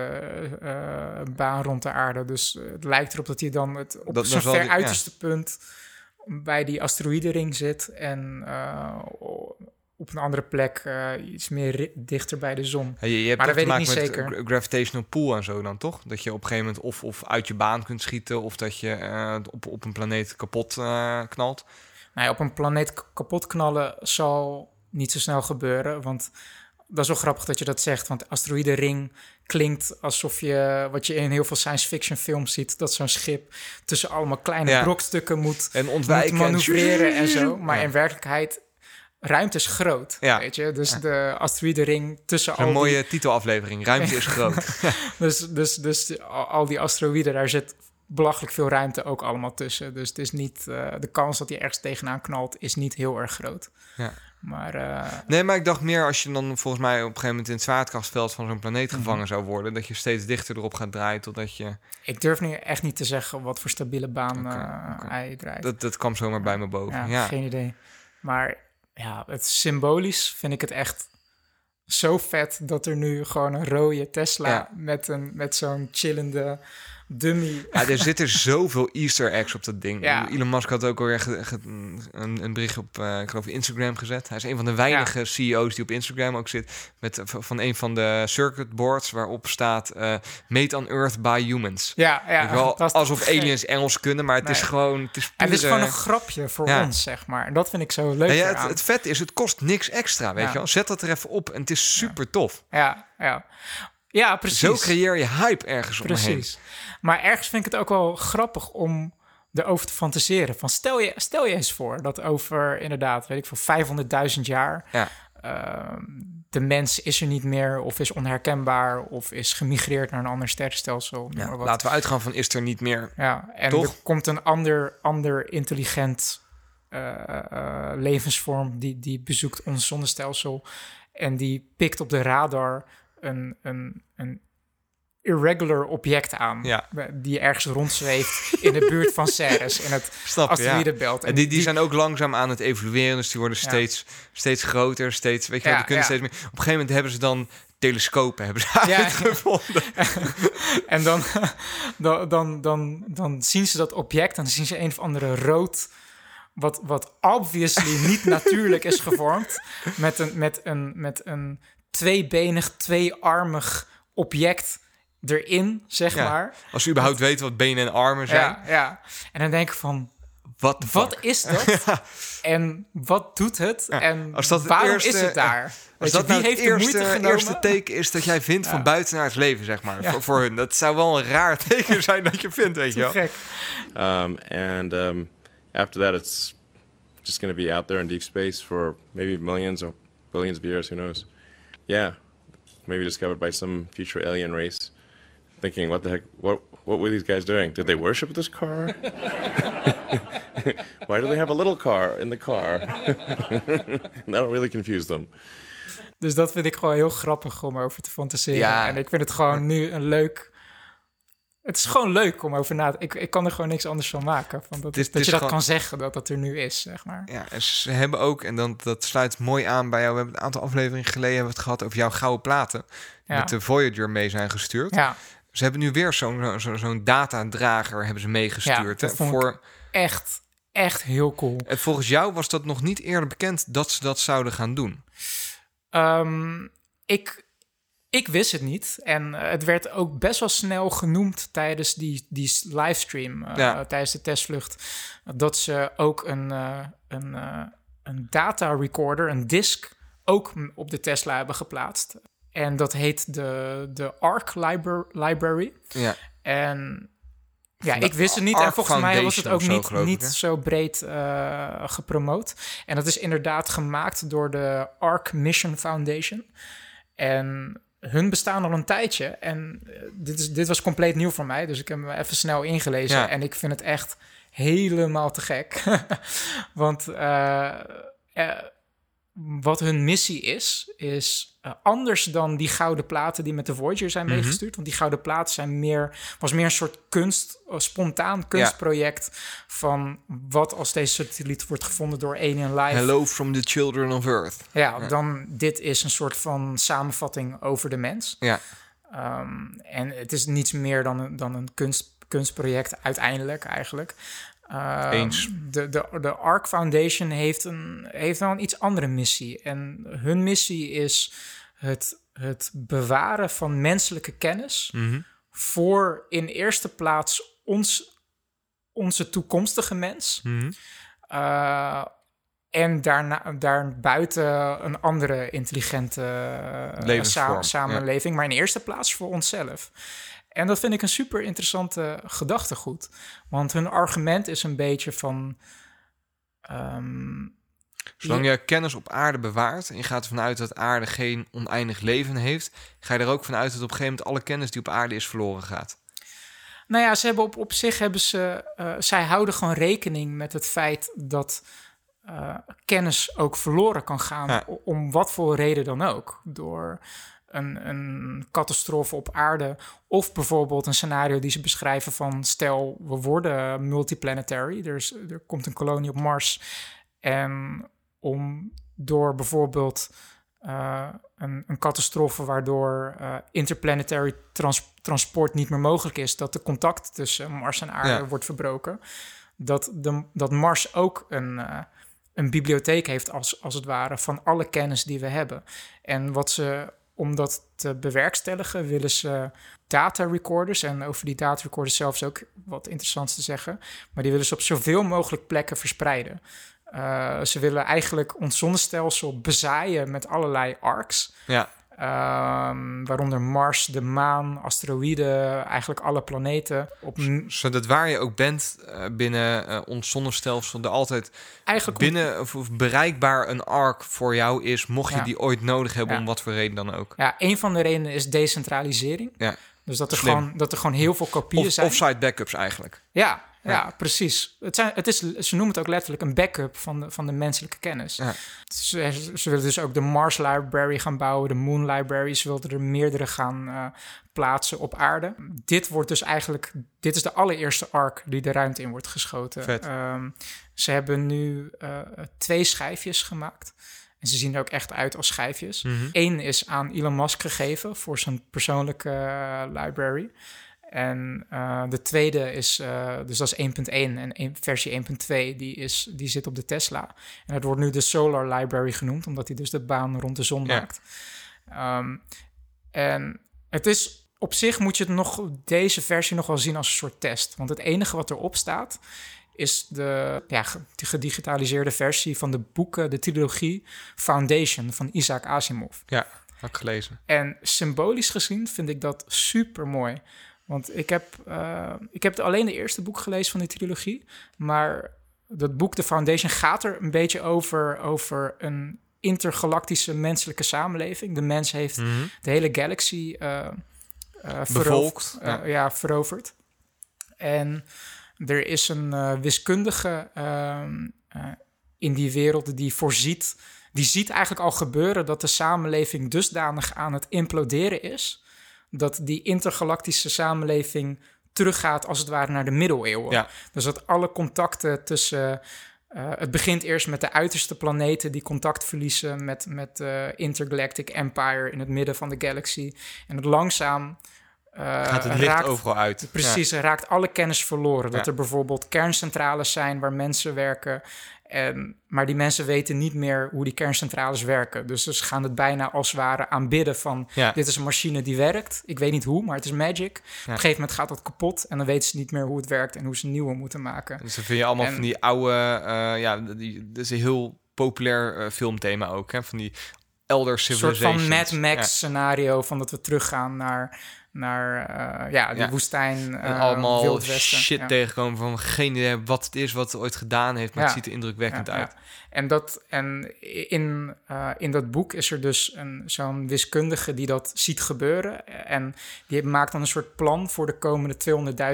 eh, baan rond de aarde. Dus eh, het lijkt erop dat hij dan het, op Dat- zal ver uiterste punt bij die asteroïdenring zit. En eh, op een andere plek iets meer dichter bij de zon. Ja, je, je hebt Maar dat weet ik niet met zeker. gra- gravitational pull en zo dan, toch? Dat je op een gegeven moment of, of uit je baan kunt schieten... of dat je op, op een planeet kapot knalt. Nou ja, op een planeet kapot knallen zal niet zo snel gebeuren. Want dat is wel grappig dat je dat zegt. Want asteroïdenring klinkt alsof je, wat je in heel veel science fiction films ziet, dat zo'n schip tussen allemaal kleine Ja. brokstukken moet, En moet ontwijken. manoeuvreren en zo. Maar Ja. in werkelijkheid, ruimte is groot, Ja. weet je. Dus de asteroïdenring tussen Een al mooie die... titelaflevering. Ruimte is groot. Dus, dus, dus al, al die asteroïden, daar zit belachelijk veel ruimte ook allemaal tussen. Dus het is niet, eh, de kans dat hij ergens tegenaan knalt, is niet heel erg groot. Ja. Maar eh, Nee, maar ik dacht meer als je dan volgens mij op een gegeven moment in het zwaartekrachtveld van zo'n planeet Mhm. gevangen zou worden, dat je steeds dichter erop gaat draaien totdat je. ik durf nu echt niet te zeggen wat voor stabiele baan Oké, eh, hij draait. Dat, dat kwam zomaar bij me boven. ja, Ja, geen idee. Maar ja, het symbolisch vind ik het echt zo vet dat er nu gewoon een rode Tesla Ja. met, een, met zo'n chillende dummy. Ja, er zitten zoveel Easter eggs op dat ding. Ja. Elon Musk had ook ge- een, een bericht op, eh, ik geloof, Instagram gezet. Hij is een van de weinige CEO's die op Instagram ook zit. Met, eh, van een van de circuit boards waarop staat eh, Made on Earth by Humans. Ja, ja wel, alsof aliens Engels kunnen, maar het is gewoon... Het is, En het is gewoon een grapje voor Ja. ons, zeg maar. En dat vind ik zo leuk Ja, ja, het, vet is, het kost niks extra, weet Ja. je wel. Zet dat er even op en het is super tof. Ja, ja. Ja, precies. Zo creëer je hype ergens omheen. Precies. Maar ergens vind ik het ook wel grappig om erover te fantaseren. Van stel, je, stel je eens voor dat over inderdaad, weet ik veel, 500.000 jaar... Ja. ehm, de mens is er niet meer of is onherkenbaar of is gemigreerd naar een ander sterrenstelsel. Ja, laten we uitgaan van is er niet meer. Ja, en Toch? er komt een ander, ander intelligent eh, eh, levensvorm die, die bezoekt ons zonnestelsel en die pikt op de radar een, een, een irregular object aan Ja. die ergens rondzweeft in de buurt van Ceres in het Snap ja. En die, die zijn ook langzaam aan het evolueren, dus die worden Ja. steeds, steeds groter, steeds, weet je wel, Ja, die kunnen steeds meer. Op een gegeven moment hebben ze dan telescopen hebben ze Ja. En dan, dan, dan, dan, dan zien ze dat object en dan zien ze een of andere rood... Wat, wat obviously niet natuurlijk is gevormd. Met een, met een, met een tweebenig, tweearmig object erin, zeg Ja. maar. Als ze überhaupt weten wat benen en armen zijn. Ja, ja. En dan denk ik van, Wat wat is dat? En wat doet het? Ja, En als dat het waarom eerste- is het daar? Als Weet je, dat wie nou het heeft de moeite eerste, teken is dat jij vindt van Ja. buiten naar het leven, zeg maar. Ja. Voor, voor hun. Dat zou wel een raar teken zijn dat je vindt, weet je wel. Gek. Um, and um, after that, it's just going to be out there in deep space for maybe millions or billions of years. Who knows? Yeah, maybe discovered by some future alien race. Thinking, what the heck? What what were these guys doing? Did they worship this car? Why do they have a little car in the car? that really confused them. Dus dat vind ik gewoon heel grappig om over te fantaseren. Ja. En ik vind het gewoon nu een leuk... Het is gewoon leuk om over na te... Ik, ik kan er gewoon niks anders van maken. Van dat dat je dat gewoon- kan zeggen, dat dat er nu is, zeg maar. Ja, en ze hebben ook, en dan, dat sluit mooi aan bij jou. We hebben een aantal afleveringen geleden hebben we het gehad over jouw gouden platen. Ja. Met de Voyager mee zijn gestuurd. Ja, Ze hebben nu weer zo'n zo, zo, zo'n datadrager hebben ze meegestuurd. Ja, voor, echt, echt heel cool. en volgens jou was dat nog niet eerder bekend dat ze dat zouden gaan doen. Ehm, ik, ik wist het niet. En eh, het werd ook best wel snel genoemd tijdens die, die livestream, eh, Ja. tijdens de testvlucht, dat ze ook een, eh, een, eh, een data recorder, een disk, ook op de Tesla hebben geplaatst. En dat heet de, de ARC Libra- Library. Ja, En ja, ik wist het niet. ARC En volgens mij was het ook of zo, niet, ik, niet zo breed eh, gepromoot. En dat is inderdaad gemaakt door de ARC Mission Foundation. En hun bestaan al een tijdje. En eh, dit, is, dit was compleet nieuw voor mij. Dus ik heb me even snel ingelezen. Ja. En ik vind het echt helemaal te gek. Want eh, wat hun missie is, is eh, anders dan die gouden platen die met de Voyager zijn Mhm. meegestuurd. Want die gouden platen zijn meer, was meer een soort kunst, een spontaan kunstproject van wat als deze satelliet wordt gevonden door Alien Life. Hello from the children of Earth. Ja, dan dit is een soort van samenvatting over de mens. Ja, Ehm, en het is niets meer dan een, dan een kunst, kunstproject uiteindelijk eigenlijk. Ehm, Eens. De, de, de ARC Foundation heeft, een, heeft wel een iets andere missie. En hun missie is het, het bewaren van menselijke kennis Mhm. voor in eerste plaats ons, onze toekomstige mens. Mhm. Uh, en daarna, daarbuiten een andere intelligente uh, sa- samenleving, maar in eerste plaats voor onszelf. En dat vind ik een super interessante gedachtegoed. Want hun argument is een beetje van. ehm, Zolang je kennis op aarde bewaart en je gaat ervan uit dat aarde geen oneindig leven heeft, ga je er ook vanuit dat op een gegeven moment alle kennis die op aarde is verloren gaat. Nou ja, ze hebben op, op zich hebben ze. eh, zij houden gewoon rekening met het feit dat eh, kennis ook verloren kan gaan. Ja. Om wat voor reden dan ook. Door een, een catastrofe op aarde. Of bijvoorbeeld een scenario die ze beschrijven van... stel, we worden multiplanetary. Er, is, er komt een kolonie op Mars. En om door bijvoorbeeld eh, een, een catastrofe... waardoor eh, interplanetary trans- transport niet meer mogelijk is... dat de contact tussen Mars en aarde Ja. wordt verbroken... Dat, de, dat Mars ook een, eh, een bibliotheek heeft, als, als het ware, van alle kennis die we hebben. En wat ze, om dat te bewerkstelligen, willen ze data recorders. En over die data recorders zelf is ook wat interessants te zeggen. Maar die willen ze op zoveel mogelijk plekken verspreiden. Eh, ze willen eigenlijk ons zonnestelsel bezaaien met allerlei arcs. Ja, Ehm, waaronder Mars, de maan, asteroïden, eigenlijk alle planeten. Op, zodat waar je ook bent eh, binnen eh, ons zonnestelsel, er altijd eigenlijk binnen of, of bereikbaar een arc voor jou is, mocht je Ja. die ooit nodig hebben, Ja. om wat voor reden dan ook. Ja, een van de redenen is decentralisering. Ja. Dus dat er, Slim. gewoon, dat er gewoon heel veel kopieën Of zijn. offsite backups eigenlijk. Ja, ja, Ja. precies. Het zijn, het is, ze noemen het ook letterlijk een backup van de, van de menselijke kennis. Ja. Ze, ze willen dus ook de Mars Library gaan bouwen, de Moon Library. Ze wilden er meerdere gaan eh, plaatsen op aarde. Dit wordt dus eigenlijk, dit is de allereerste arc die de ruimte in wordt geschoten. Ehm, ze hebben nu eh, twee schijfjes gemaakt. En ze zien er ook echt uit als schijfjes. Mhm. Eén is aan Elon Musk gegeven voor zijn persoonlijke eh, library. En eh, de tweede is, eh, dus dat is 1.1 en versie 1.2, die, is, die zit op de Tesla. En het wordt nu de Solar Library genoemd, omdat hij dus de baan rond de zon Ja. maakt. Ehm, en het is op zich moet je het nog, deze versie nog wel zien als een soort test. Want het enige wat erop staat is de ja, ge- de gedigitaliseerde versie van de boeken, de trilogie Foundation van Isaac Asimov. Ja, had ik gelezen. En symbolisch gezien vind ik dat super mooi. Want ik heb, eh, ik heb alleen de eerste boek gelezen van die trilogie. Maar dat boek, The Foundation, gaat er een beetje over, over een intergalactische menselijke samenleving. De mens heeft Mhm. de hele galaxy veroof- Bevolkt, ja. ja. veroverd. En er is een wiskundige ehm, eh, in die wereld die voorziet, die ziet eigenlijk al gebeuren dat de samenleving dusdanig aan het imploderen is, dat die intergalactische samenleving teruggaat als het ware naar de middeleeuwen. Ja. Dus dat alle contacten tussen. eh, het begint eerst met de uiterste planeten die contact verliezen met, met de Intergalactic Empire in het midden van de galaxy. En het langzaam. Eh, Gaat het licht raakt, overal uit. Precies, er raakt alle kennis verloren. Dat Ja. er bijvoorbeeld kerncentrales zijn waar mensen werken. En, maar die mensen weten niet meer hoe die kerncentrales werken. Dus ze gaan het bijna als het ware aanbidden van... Ja. dit is een machine die werkt. Ik weet niet hoe, maar het is magic. Op een gegeven moment gaat dat kapot... en dan weten ze niet meer hoe het werkt en hoe ze een nieuwe moeten maken. Dus dan vind je allemaal En- van die oude, eh, ja, die, dat is een heel populair eh, filmthema ook, hè? Van die elder Een soort civilizations. van Mad Max Ja. scenario van dat we teruggaan naar, naar eh, ja, Ja. woestijn, En eh allemaal shit Ja. tegenkomen van geen idee wat het is, wat het ooit gedaan heeft, maar Ja. het ziet er indrukwekkend uit. En, dat, en in, eh, in dat boek is er dus een, zo'n wiskundige die dat ziet gebeuren. En die maakt dan een soort plan voor de komende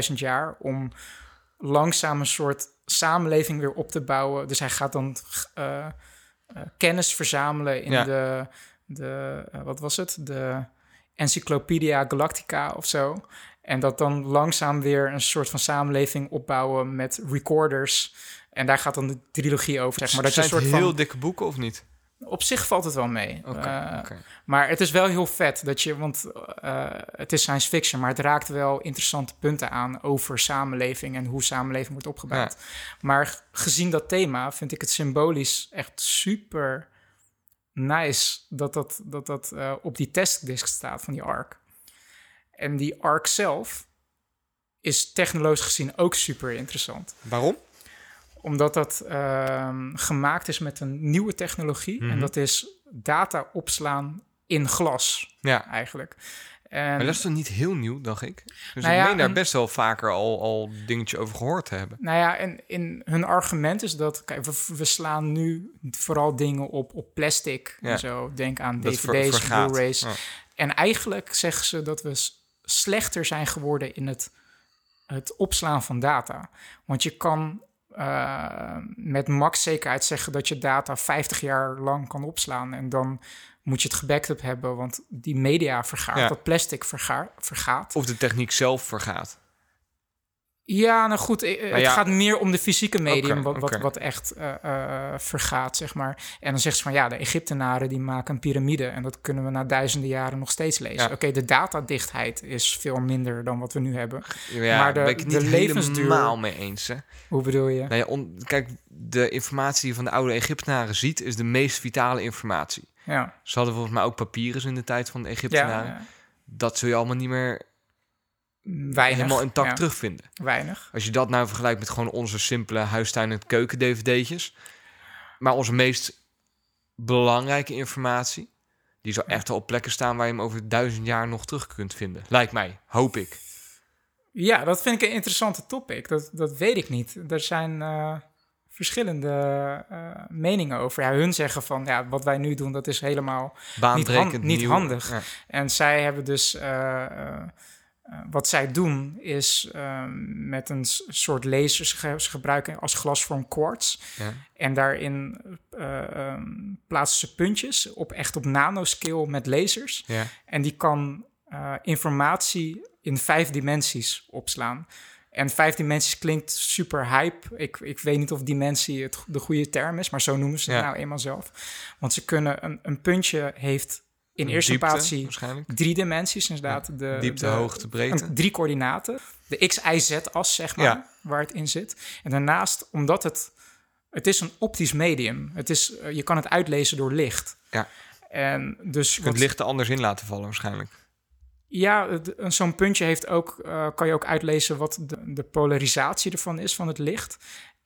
200.000 jaar om langzaam een soort samenleving weer op te bouwen. Dus hij gaat dan kennis verzamelen in de, de wat was het? De Encyclopedia Galactica of zo. En dat dan langzaam weer een soort van samenleving opbouwen met recorders. En daar gaat dan de trilogie over, zeg maar. Dat Zijn een soort heel van... dikke boeken of niet? Op zich valt het wel mee. Oké, Eh. Maar het is wel heel vet dat je, want eh, het is science fiction, maar het raakt wel interessante punten aan over samenleving en hoe samenleving wordt opgebouwd. Maar gezien dat thema vind ik het symbolisch echt super nice dat dat, dat, dat eh, op die testdisk staat van die ARC. En die ARC zelf is technologisch gezien ook super interessant Waarom? omdat dat ehm, gemaakt is met een nieuwe technologie. Mhm. En dat is data opslaan in glas, Ja, eigenlijk. En, maar dat is toch niet heel nieuw, dacht ik? Dus Nou ik ja, meen daar best wel vaker al, al dingetje over gehoord te hebben. Nou ja, en in hun argument is dat... Kijk, we, we slaan nu vooral dingen op, op plastic Ja. en zo. Denk aan Dat dvd's, blu-rays. En eigenlijk zeggen ze dat we slechter zijn geworden in het, het opslaan van data. Want je kan eh, met max zekerheid zeggen dat je data 50 jaar lang kan opslaan. En dan moet je het gebackup hebben, want die media vergaat, Ja. dat plastic verga- vergaat. Of de techniek zelf vergaat. Ja, nou goed, eh, het ja, gaat meer om de fysieke medium wat, wat, echt eh, eh, vergaat, zeg maar. En dan zegt ze van ja, de Egyptenaren die maken een piramide en dat kunnen we na duizenden jaren nog steeds lezen. Ja. Oké, de datadichtheid is veel minder dan wat we nu hebben. Ja, Maar de- daar ben ik het de niet levensduur- helemaal mee eens. Hè? Hoe bedoel je? Nou ja, kijk, de informatie die je van de oude Egyptenaren ziet, is de meest vitale informatie. Ja, Ze hadden volgens mij ook papieren in de tijd van de Egyptenaren. ja. Dat zul je allemaal niet meer weinig. helemaal intact terugvinden. Weinig. Als je dat nou vergelijkt met gewoon onze simpele huistuin- en keuken-dvd'tjes. Maar onze meest belangrijke informatie... die zal echt wel op plekken staan waar je hem over duizend jaar nog terug kunt vinden. Lijkt mij, hoop ik. Ja, dat vind ik een interessante topic. Dat, dat weet ik niet. Er zijn eh, verschillende eh, meningen over. Ja, hun zeggen van ja, wat wij nu doen, dat is helemaal hand- niet nieuw. handig. Ja. En zij hebben dus. eh, eh, wat zij doen is met een soort lasers. Ze, ge- ze gebruiken als glasvorm quartz. Ja. En daarin eh, ehm, plaatsen ze puntjes op echt op nanoscale met lasers. Ja. En die kan informatie in vijf dimensies opslaan. En vijf dimensies klinkt super hype. Ik, ik weet niet of dimensie het, de goede term is, maar zo noemen ze het Ja. nou eenmaal zelf. Want ze kunnen een, een puntje heeft in Een eerste waarschijnlijk. drie dimensies, inderdaad. De, Diepte, de- hoogte, breedte. een- drie coördinaten. De x, y, z-as, zeg maar, Ja. waar het in zit. En daarnaast, omdat het... Het is een optisch medium. Het is, eh, je kan het uitlezen door licht. Ja. En dus Je kunt wat- licht er anders in laten vallen waarschijnlijk. Ja, zo'n puntje heeft ook, eh, kan je ook uitlezen wat de, de polarisatie ervan is van het licht.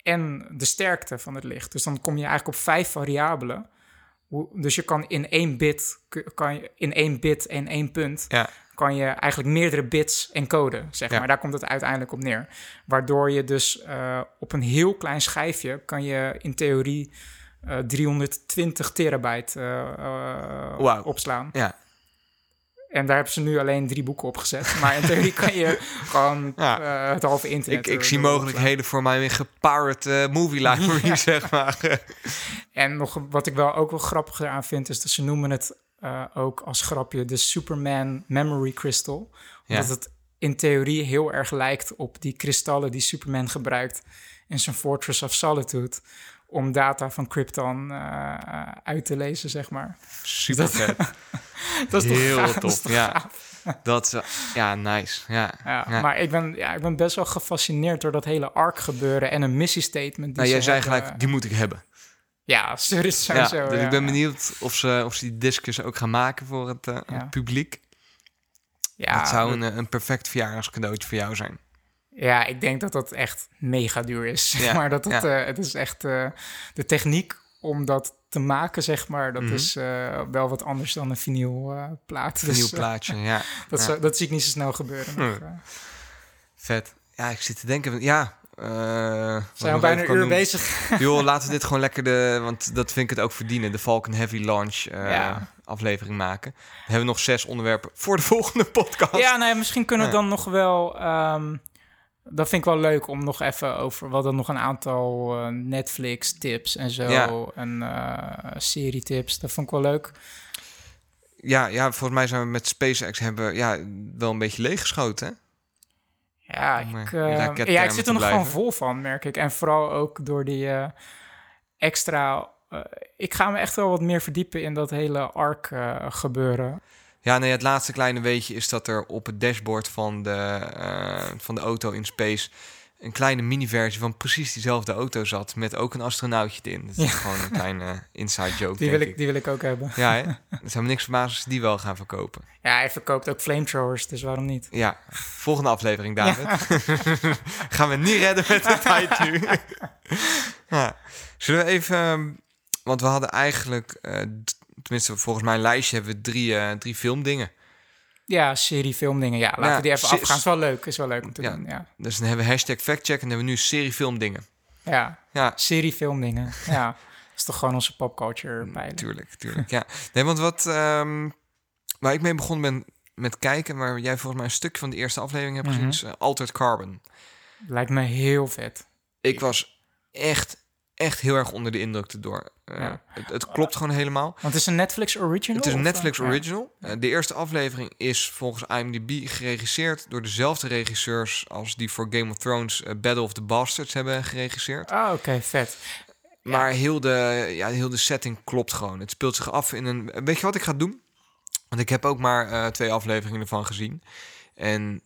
En de sterkte van het licht. Dus dan kom je eigenlijk op vijf variabelen. Dus je kan in één bit, kan je, in één bit en één punt, Ja. kan je eigenlijk meerdere bits encoden, zeg Ja. maar. Daar komt het uiteindelijk op neer. Waardoor je dus eh, op een heel klein schijfje kan je in theorie eh, 320 terabyte eh, Wauw. opslaan. Ja. En daar hebben ze nu alleen drie boeken op gezet. Maar in theorie kan je gewoon Ja. eh, het halve internet... Ik, ik er- zie mogelijkheden voor mij in gepirate eh, movie library, zeg maar. En nog wat ik wel ook wel grappig eraan vind, is dat ze noemen het eh, ook als grapje de Superman Memory Crystal. Ja. Omdat het in theorie heel erg lijkt op die kristallen die Superman gebruikt in zijn Fortress of Solitude. Om data van Krypton eh, uit te lezen, zeg maar. Super vet. Dat is toch Heel gaaf? Dat is tof, ja. gaaf? Dat, is ja, nice. Ja, Ja, ja. Maar ik ben, ja, ik ben best wel gefascineerd door dat hele arc gebeuren en een missiestatement. Die Nou, jij ze zei hebben. gelijk, die moet ik hebben. Ja, sowieso. Ja, sowieso, dus ik ben benieuwd of ze, of ze die discus ook gaan maken voor het eh, Ja. publiek. Ja, dat zou een, eh, een perfect verjaardagscadeautje voor jou zijn. Ja, ik denk dat dat echt mega duur is. Ja, maar dat het, ja. eh, het is echt eh, de techniek om dat te maken, zeg maar, dat Mhm. is eh, wel wat anders dan een vinylplaat. Een nieuw Dus, plaatje, ja. dat, ja. dat zie ik niet zo snel gebeuren. Hm. Vet. Ja, ik zit te denken, ja... We zijn nog bijna een uur doen. bezig. Joh, laten we dit gewoon lekker de... Want dat vind ik het ook verdienen. De Falcon Heavy Launch Ja. aflevering maken. We hebben nog zes onderwerpen voor de volgende podcast. Ja, nou ja, misschien kunnen we Ja. dan nog wel... ehm, dat vind ik wel leuk om nog even over... We hadden nog een aantal eh, Netflix-tips en zo. Ja. En eh serie-tips. Dat vond ik wel leuk. Ja, ja, volgens mij zijn we met SpaceX hebben ja, wel een beetje leeggeschoten. Hè? Ja, ik, eh, eh, rakettermen ja, ik zit er nog gewoon vol van, merk ik. En vooral ook door die eh, extra... eh, ik ga me echt wel wat meer verdiepen in dat hele arc eh, gebeuren. Ja, nee, het laatste kleine weetje is dat er op het dashboard van de, eh, van de auto in space een kleine mini-versie van precies diezelfde auto zat. Met ook een astronautje erin. Dat is Ja. gewoon een kleine inside joke. Die wil, ik, die wil ik ook hebben. Ja, hè? Het zou me niks verbazen als die wel gaan verkopen. Ja, hij verkoopt ook flamethrowers, dus waarom niet? Ja, volgende aflevering, David. gaan we niet redden met de tijd nu. ja. Zullen we even... ehm, Want we hadden eigenlijk... eh, tenminste, volgens mijn lijstje hebben we drie, eh, drie filmdingen. Ja, serie, filmdingen. Ja, laten Ja, we die even afgaan. Is wel leuk, is wel leuk om te Ja. doen. Ja, Dus dan hebben we hashtag factcheck en dan hebben we nu serie filmdingen. ja. Ja, serie, filmdingen. ja, dat is toch gewoon onze popculture pijlen. tuurlijk, tuurlijk. Ja. Nee, want wat... ehm, waar ik mee begonnen ben met kijken... waar jij volgens mij een stukje van de eerste aflevering hebt gezien... Mhm. is eh, Altered Carbon. Lijkt me heel vet. Ik was echt, echt heel erg onder de indruk erdoor. Eh, Ja. het, het klopt gewoon helemaal. Want het is een Netflix original? Het is een Netflix eh, original. Eh, de eerste aflevering is volgens IMDb geregisseerd door dezelfde regisseurs als die voor Game of Thrones eh, Battle of the Bastards hebben geregisseerd. Ah, oké, vet. Maar heel de, ja, heel de setting klopt gewoon. Het speelt zich af in een. Weet je wat ik ga doen? Want ik heb ook maar eh, twee afleveringen ervan gezien. En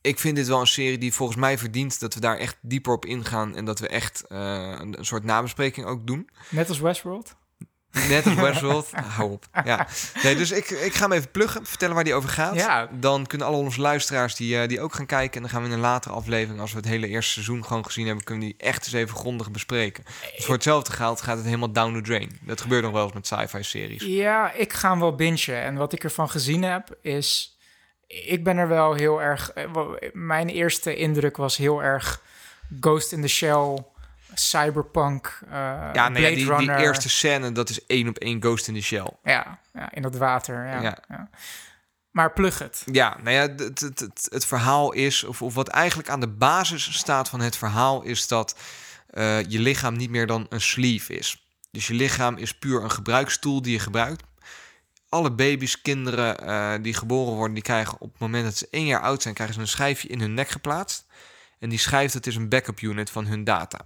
ik vind dit wel een serie die volgens mij verdient dat we daar echt dieper op ingaan. En dat we echt eh, een, een soort nabespreking ook doen. Net als Westworld? Net als Westworld. Hou op. Ja. Nee, dus ik, ik ga hem even pluggen, vertellen waar die over gaat. Ja. Dan kunnen alle onze luisteraars die, eh, die ook gaan kijken. En dan gaan we in een latere aflevering, als we het hele eerste seizoen gewoon gezien hebben, kunnen we die echt eens even grondig bespreken. Dus voor hetzelfde geld gaat het helemaal down the drain. Dat gebeurt nog wel eens met sci-fi series. Ja, ik ga hem wel bingen. En wat ik ervan gezien heb, is... Ik ben er wel heel erg... eh, Mijn eerste indruk was heel erg Ghost in the Shell, Cyberpunk, eh Ja, Blade nee, ja, die, die Runner. eerste scène, dat is één op één Ghost in the Shell. Ja, ja, in dat water. Ja, Ja. Maar plug het. Ja, nou ja, het, het, het, het verhaal is, of, of wat eigenlijk aan de basis staat van het verhaal, is dat eh, je lichaam niet meer dan een sleeve is. Dus je lichaam is puur een gebruikstoel die je gebruikt. Alle baby's, kinderen eh, die geboren worden, die krijgen op het moment dat ze één jaar oud zijn, krijgen ze een schijfje in hun nek geplaatst. En die schijf, dat is een backup unit van hun data.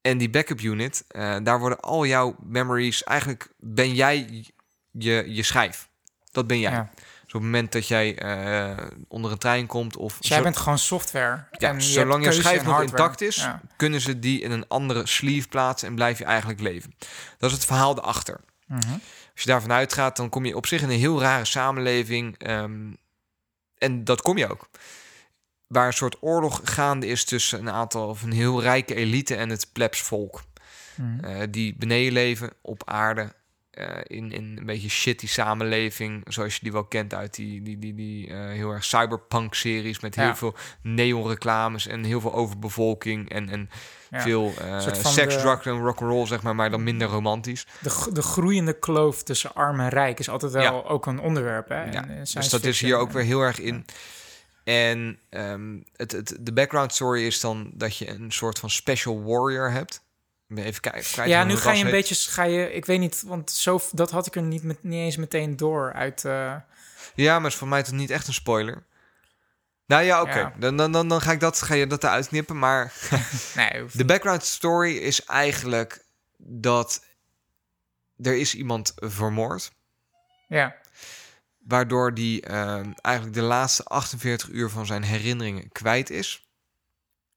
En die backup unit, eh, daar worden al jouw memories, eigenlijk ben jij je, je schijf. Dat ben jij. Ja. Dus op het moment dat jij eh, onder een trein komt of Dus jij zo- bent gewoon software. ja, en zolang je schijf nog intact is, Ja. kunnen ze die in een andere sleeve plaatsen en blijf je eigenlijk leven. Dat is het verhaal erachter. Mhm. Als je daarvan uitgaat, dan kom je op zich in een heel rare samenleving. ehm, en dat kom je ook. Waar een soort oorlog gaande is tussen een aantal of een heel rijke elite en het plebsvolk. Mhm. Eh, die beneden leven op aarde eh, in, in een beetje shitty samenleving, zoals je die wel kent uit die, die, die, die eh, heel erg cyberpunk-series met heel Ja. veel neonreclames en heel veel overbevolking en, en Ja. veel eh, soort van seks, drugs en rock'n'roll, zeg maar, maar dan minder romantisch. De, de groeiende kloof tussen arm en rijk is altijd wel Ja. ook een onderwerp. Hè? in dus dat is hier ook weer heel erg in. En ehm, het, het, de background story is dan dat je een soort van special warrior hebt. Even kijken. Ja, nu ga je een beetje, ga je, ik weet niet, want zo, dat had ik er niet, met, niet eens meteen door uit. eh, Ja, maar is voor mij toch niet echt een spoiler. Nou ja, oké. Ja. Dan, dan, dan, dan ga ik dat, ga je dat eruit knippen. Maar nee, de background story is eigenlijk dat er is iemand vermoord. ja, Waardoor die ehm, eigenlijk de laatste 48 uur van zijn herinneringen kwijt is.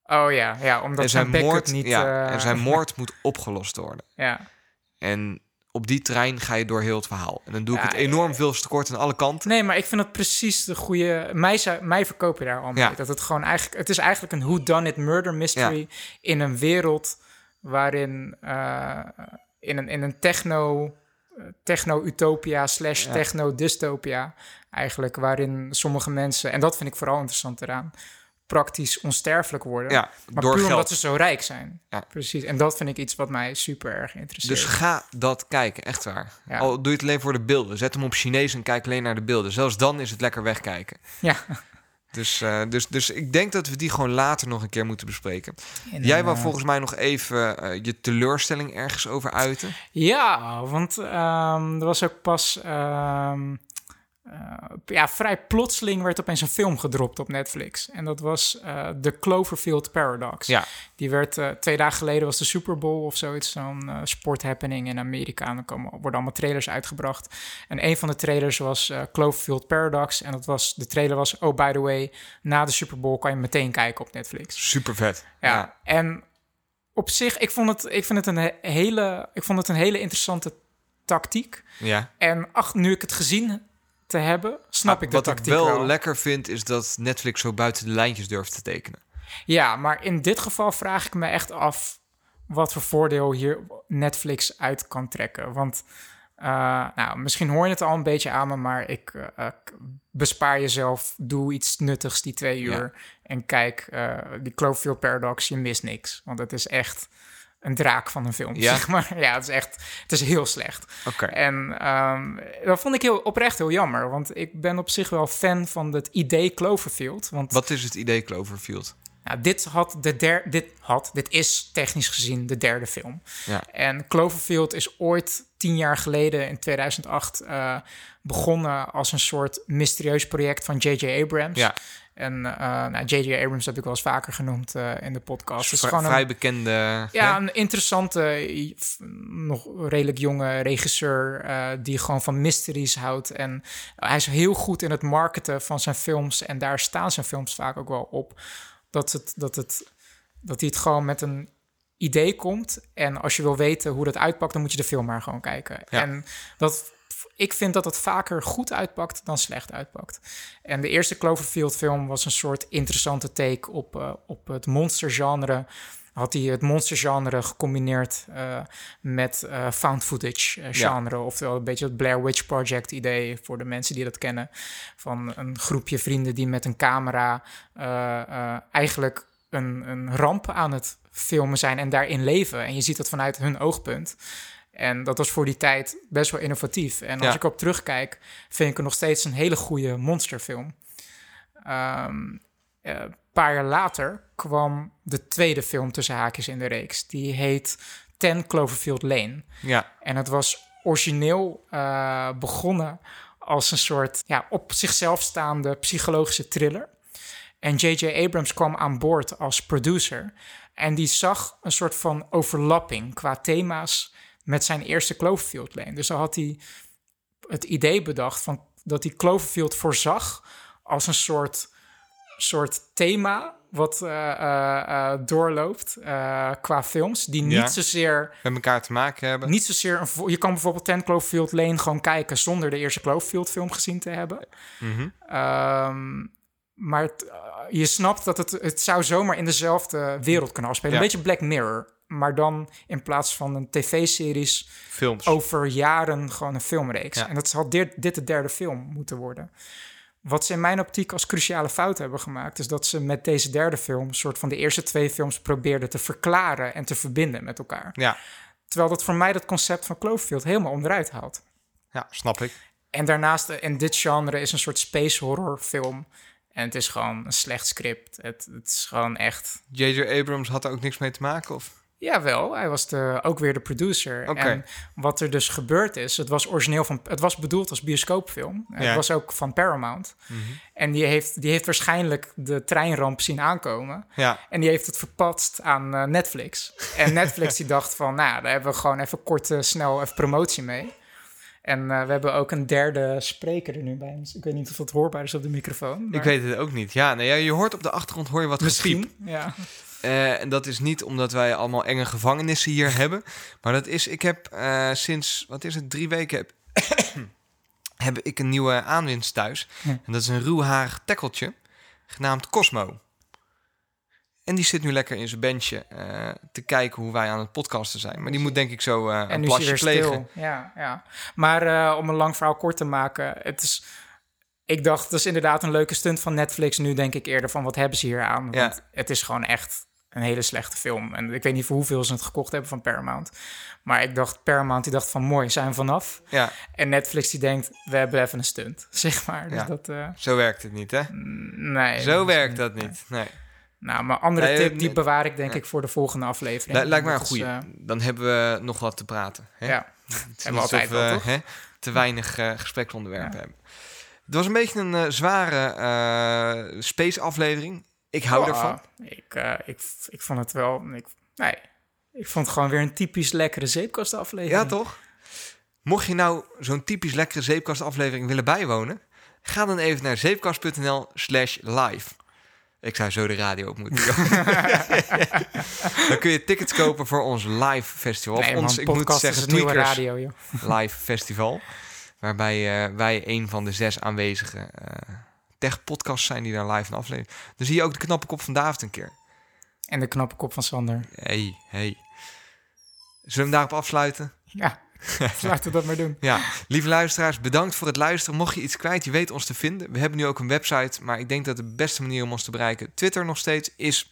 oh ja, ja, omdat zijn zijn, moord, niet. ja, eh, en zijn moord moet opgelost worden. ja. En op die trein ga je door heel het verhaal. En dan doe ik Ja, het enorm veel te kort aan alle kanten. Nee, maar ik vind dat precies de goede. Mij, zou- mij verkopen daar al mee. Ja. Dat het gewoon eigenlijk. Het is eigenlijk een whodunit murder mystery in een wereld waarin eh, in een in een techno eh, techno-utopia slash techno-dystopia eigenlijk waarin sommige mensen en dat vind ik vooral interessant eraan praktisch onsterfelijk worden. Ja, maar door puur omdat ze zo rijk zijn. Ja. Precies. En dat vind ik iets wat mij super erg interesseert. Dus ga dat kijken, echt waar. Ja. Al doe je het alleen voor de beelden. Zet hem op Chinees en kijk alleen naar de beelden. Zelfs dan is het lekker wegkijken. ja. Dus, eh, dus, dus ik denk dat we die gewoon later nog een keer moeten bespreken. En, Jij eh, wou volgens mij nog even eh, je teleurstelling ergens over uiten. Ja, want ehm, er was ook pas... ehm, eh, ja, vrij plotseling werd opeens een film gedropt op Netflix. En dat was eh The Cloverfield Paradox. Ja. Die werd eh, twee dagen geleden was de Super Bowl of zoiets, zo'n sporthappening in Amerika. En dan komen, worden allemaal trailers uitgebracht. En een van de trailers was Cloverfield Paradox. En dat was, de trailer was, oh by the way, na de Super Bowl kan je meteen kijken op Netflix. Super vet. Ja, en op zich, ik vond het, ik vind het een he- hele, ik vond het een hele interessante tactiek. ja. En ach, nu ik het gezien te hebben, snap ik de Wat tactiek ik wel, wel. lekker vind, is dat Netflix zo buiten de lijntjes durft te tekenen. Ja, maar in dit geval vraag ik me echt af wat voor voordeel hier Netflix uit kan trekken. Want, eh, nou, misschien hoor je het al een beetje aan me, maar ik eh, eh, bespaar jezelf, doe iets nuttigs die twee uur Ja. en kijk eh, die Cloverfield Paradox, je mist niks. Want het is echt een draak van een film, Ja? zeg maar. Ja, het is echt, het is heel slecht. Oké. En ehm, dat vond ik heel, oprecht heel jammer, want ik ben op zich wel fan van het idee Cloverfield. Want Wat is het idee Cloverfield? nou, dit had de der, dit had, dit is technisch gezien de derde film. Ja. En Cloverfield is ooit tien jaar geleden, in 2008, eh, begonnen als een soort mysterieus project van J.J. Abrams. Ja. En eh nou, J.J. Abrams heb ik wel eens vaker genoemd eh, in de podcast. Het is Vrij, gewoon een, vrij bekende... ja, een interessante, nog redelijk jonge regisseur eh, die gewoon van mysteries houdt. En hij is heel goed in het marketen van zijn films. En daar staan zijn films vaak ook wel op. Dat, het, dat, het, dat hij het gewoon met een idee komt. En als je wil weten hoe dat uitpakt, dan moet je de film maar gewoon kijken. Ja. En dat, ik vind dat het vaker goed uitpakt dan slecht uitpakt. En de eerste Cloverfield film was een soort interessante take op, eh, op het monstergenre had hij het monstergenre gecombineerd eh, met eh, found footage eh, genre. Oftewel een beetje het Blair Witch Project idee voor de mensen die dat kennen. Van een groepje vrienden die met een camera eigenlijk een, een ramp aan het filmen zijn en daarin leven. En je ziet dat vanuit hun oogpunt. En dat was voor die tijd best wel innovatief. En als Ja. ik op terugkijk, vind ik het nog steeds een hele goede monsterfilm. Ehm, eh, een paar jaar later kwam de tweede film tussen haakjes in de reeks. Die heet Ten Cloverfield Lane. Ja. En het was origineel eh, begonnen als een soort ja, op zichzelf staande psychologische thriller. En J.J. Abrams kwam aan boord als producer. En die zag een soort van overlapping qua thema's met zijn eerste Cloverfield Lane. Dus dan had hij het idee bedacht van dat hij Cloverfield voorzag als een soort, soort thema wat eh, eh, eh, doorloopt qua films. Die niet Ja. zozeer Met elkaar te maken hebben. niet zozeer een je kan bijvoorbeeld Ten Cloverfield Lane gewoon kijken zonder de eerste Cloverfield film gezien te hebben. Mhm. Ehm, maar het, je snapt dat het, het zou zomaar in dezelfde wereld kunnen afspelen. Ja. Een beetje Black Mirror maar dan in plaats van een tv-series Films. over jaren gewoon een filmreeks. Ja. En dat had dit, dit de derde film moeten worden. Wat ze in mijn optiek als cruciale fout hebben gemaakt, is dat ze met deze derde film, een soort van de eerste twee films, probeerden te verklaren en te verbinden met elkaar. Ja, Terwijl dat voor mij dat concept van Cloverfield helemaal onderuit haalt. ja, snap ik. En daarnaast, eh, in dit genre is een soort space horror film. En het is gewoon een slecht script. Het, het is gewoon echt... J.J. Abrams had er ook niks mee te maken? Of? Jawel, hij was de, ook weer de producer. En wat er dus gebeurd is, het was origineel van... Het was bedoeld als bioscoopfilm. Ja. Het was ook van Paramount. En die heeft, die heeft waarschijnlijk de treinramp zien aankomen. Ja, En die heeft het verpatst aan eh, Netflix. En Netflix die dacht van, nou, daar hebben we gewoon even kort, eh, snel even promotie mee. En eh, we hebben ook een derde spreker er nu bij. Dus ik weet niet of het hoorbaar is op de microfoon. ik weet het ook niet. Ja, nee, ja, je hoort op de achtergrond hoor je wat. Misschien, ja. Eh, en dat is niet omdat wij allemaal enge gevangenissen hier hebben. Maar dat is, ik heb eh, sinds, wat is het, drie weken heb, heb ik een nieuwe aanwinst thuis. En dat is een ruwharig tekkeltje, genaamd Cosmo. En die zit nu lekker in zijn benchje eh, te kijken hoe wij aan het podcasten zijn. Maar die moet denk ik zo En een plasje plegen. stil. Ja, ja. Maar om een lang verhaal kort te maken, het is... Ik dacht, dat is inderdaad een leuke stunt van Netflix. Nu denk ik eerder van, wat hebben ze hier aan? Want Ja. het is gewoon echt een hele slechte film. En ik weet niet voor hoeveel ze het gekocht hebben van Paramount. Maar ik dacht, Paramount die dacht van, mooi, zijn we vanaf. Ja, En Netflix die denkt, we hebben even een stunt, zeg maar. Dus Ja. dat, eh, zo werkt het niet, hè? nee. Zo dat werkt niet- dat niet. Nee. Nou, maar andere Nee, tip, die bewaar ik denk ik voor de volgende aflevering. Li- lijkt mij een is, eh, Dan hebben we nog wat te praten. Hè? ja, hebben we altijd wel, toch? hè, te weinig eh, gespreksonderwerpen Ja. hebben. Het was een beetje een zware space aflevering. Ik hou Oh, ervan. Ik, eh, ik, ik vond het wel... Ik, nee, ik vond het gewoon weer een typisch lekkere zeepkastaflevering. Ja, toch? Mocht je nou zo'n typisch lekkere zeepkastaflevering willen bijwonen, ga dan even naar zeepkast.nl slash live. Ik zou zo de radio op moeten doen. dan kun je tickets kopen voor ons live festival. Nee, ons, man, ik moet podcast zeggen, nieuwe radio, joh. live festival. Waarbij eh, wij een van de zes aanwezige eh tech-podcasts zijn die daar live een aflevering. Dan zie je ook de knappe kop van David een keer. En de knappe kop van Sander. Hey, hey. Zullen we hem daarop afsluiten? Ja, laten we dat maar doen. Ja, lieve luisteraars, bedankt voor het luisteren. Mocht je iets kwijt, je weet ons te vinden. We hebben nu ook een website, maar ik denk dat de beste manier om ons te bereiken, Twitter nog steeds, is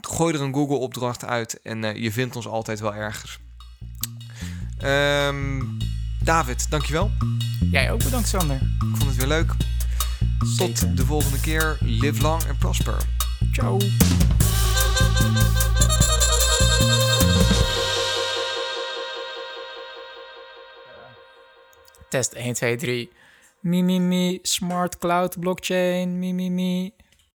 gooi er een Google-opdracht uit en eh, je vindt ons altijd wel ergens. Ehm, David, dankjewel. Jij ook bedankt, Sander. Ik vond het weer leuk. Tot de volgende keer. Live long and prosper. Ciao. Test 1, 2, 3. Mi, mi, mi, smart cloud blockchain. Mi, mi, mi.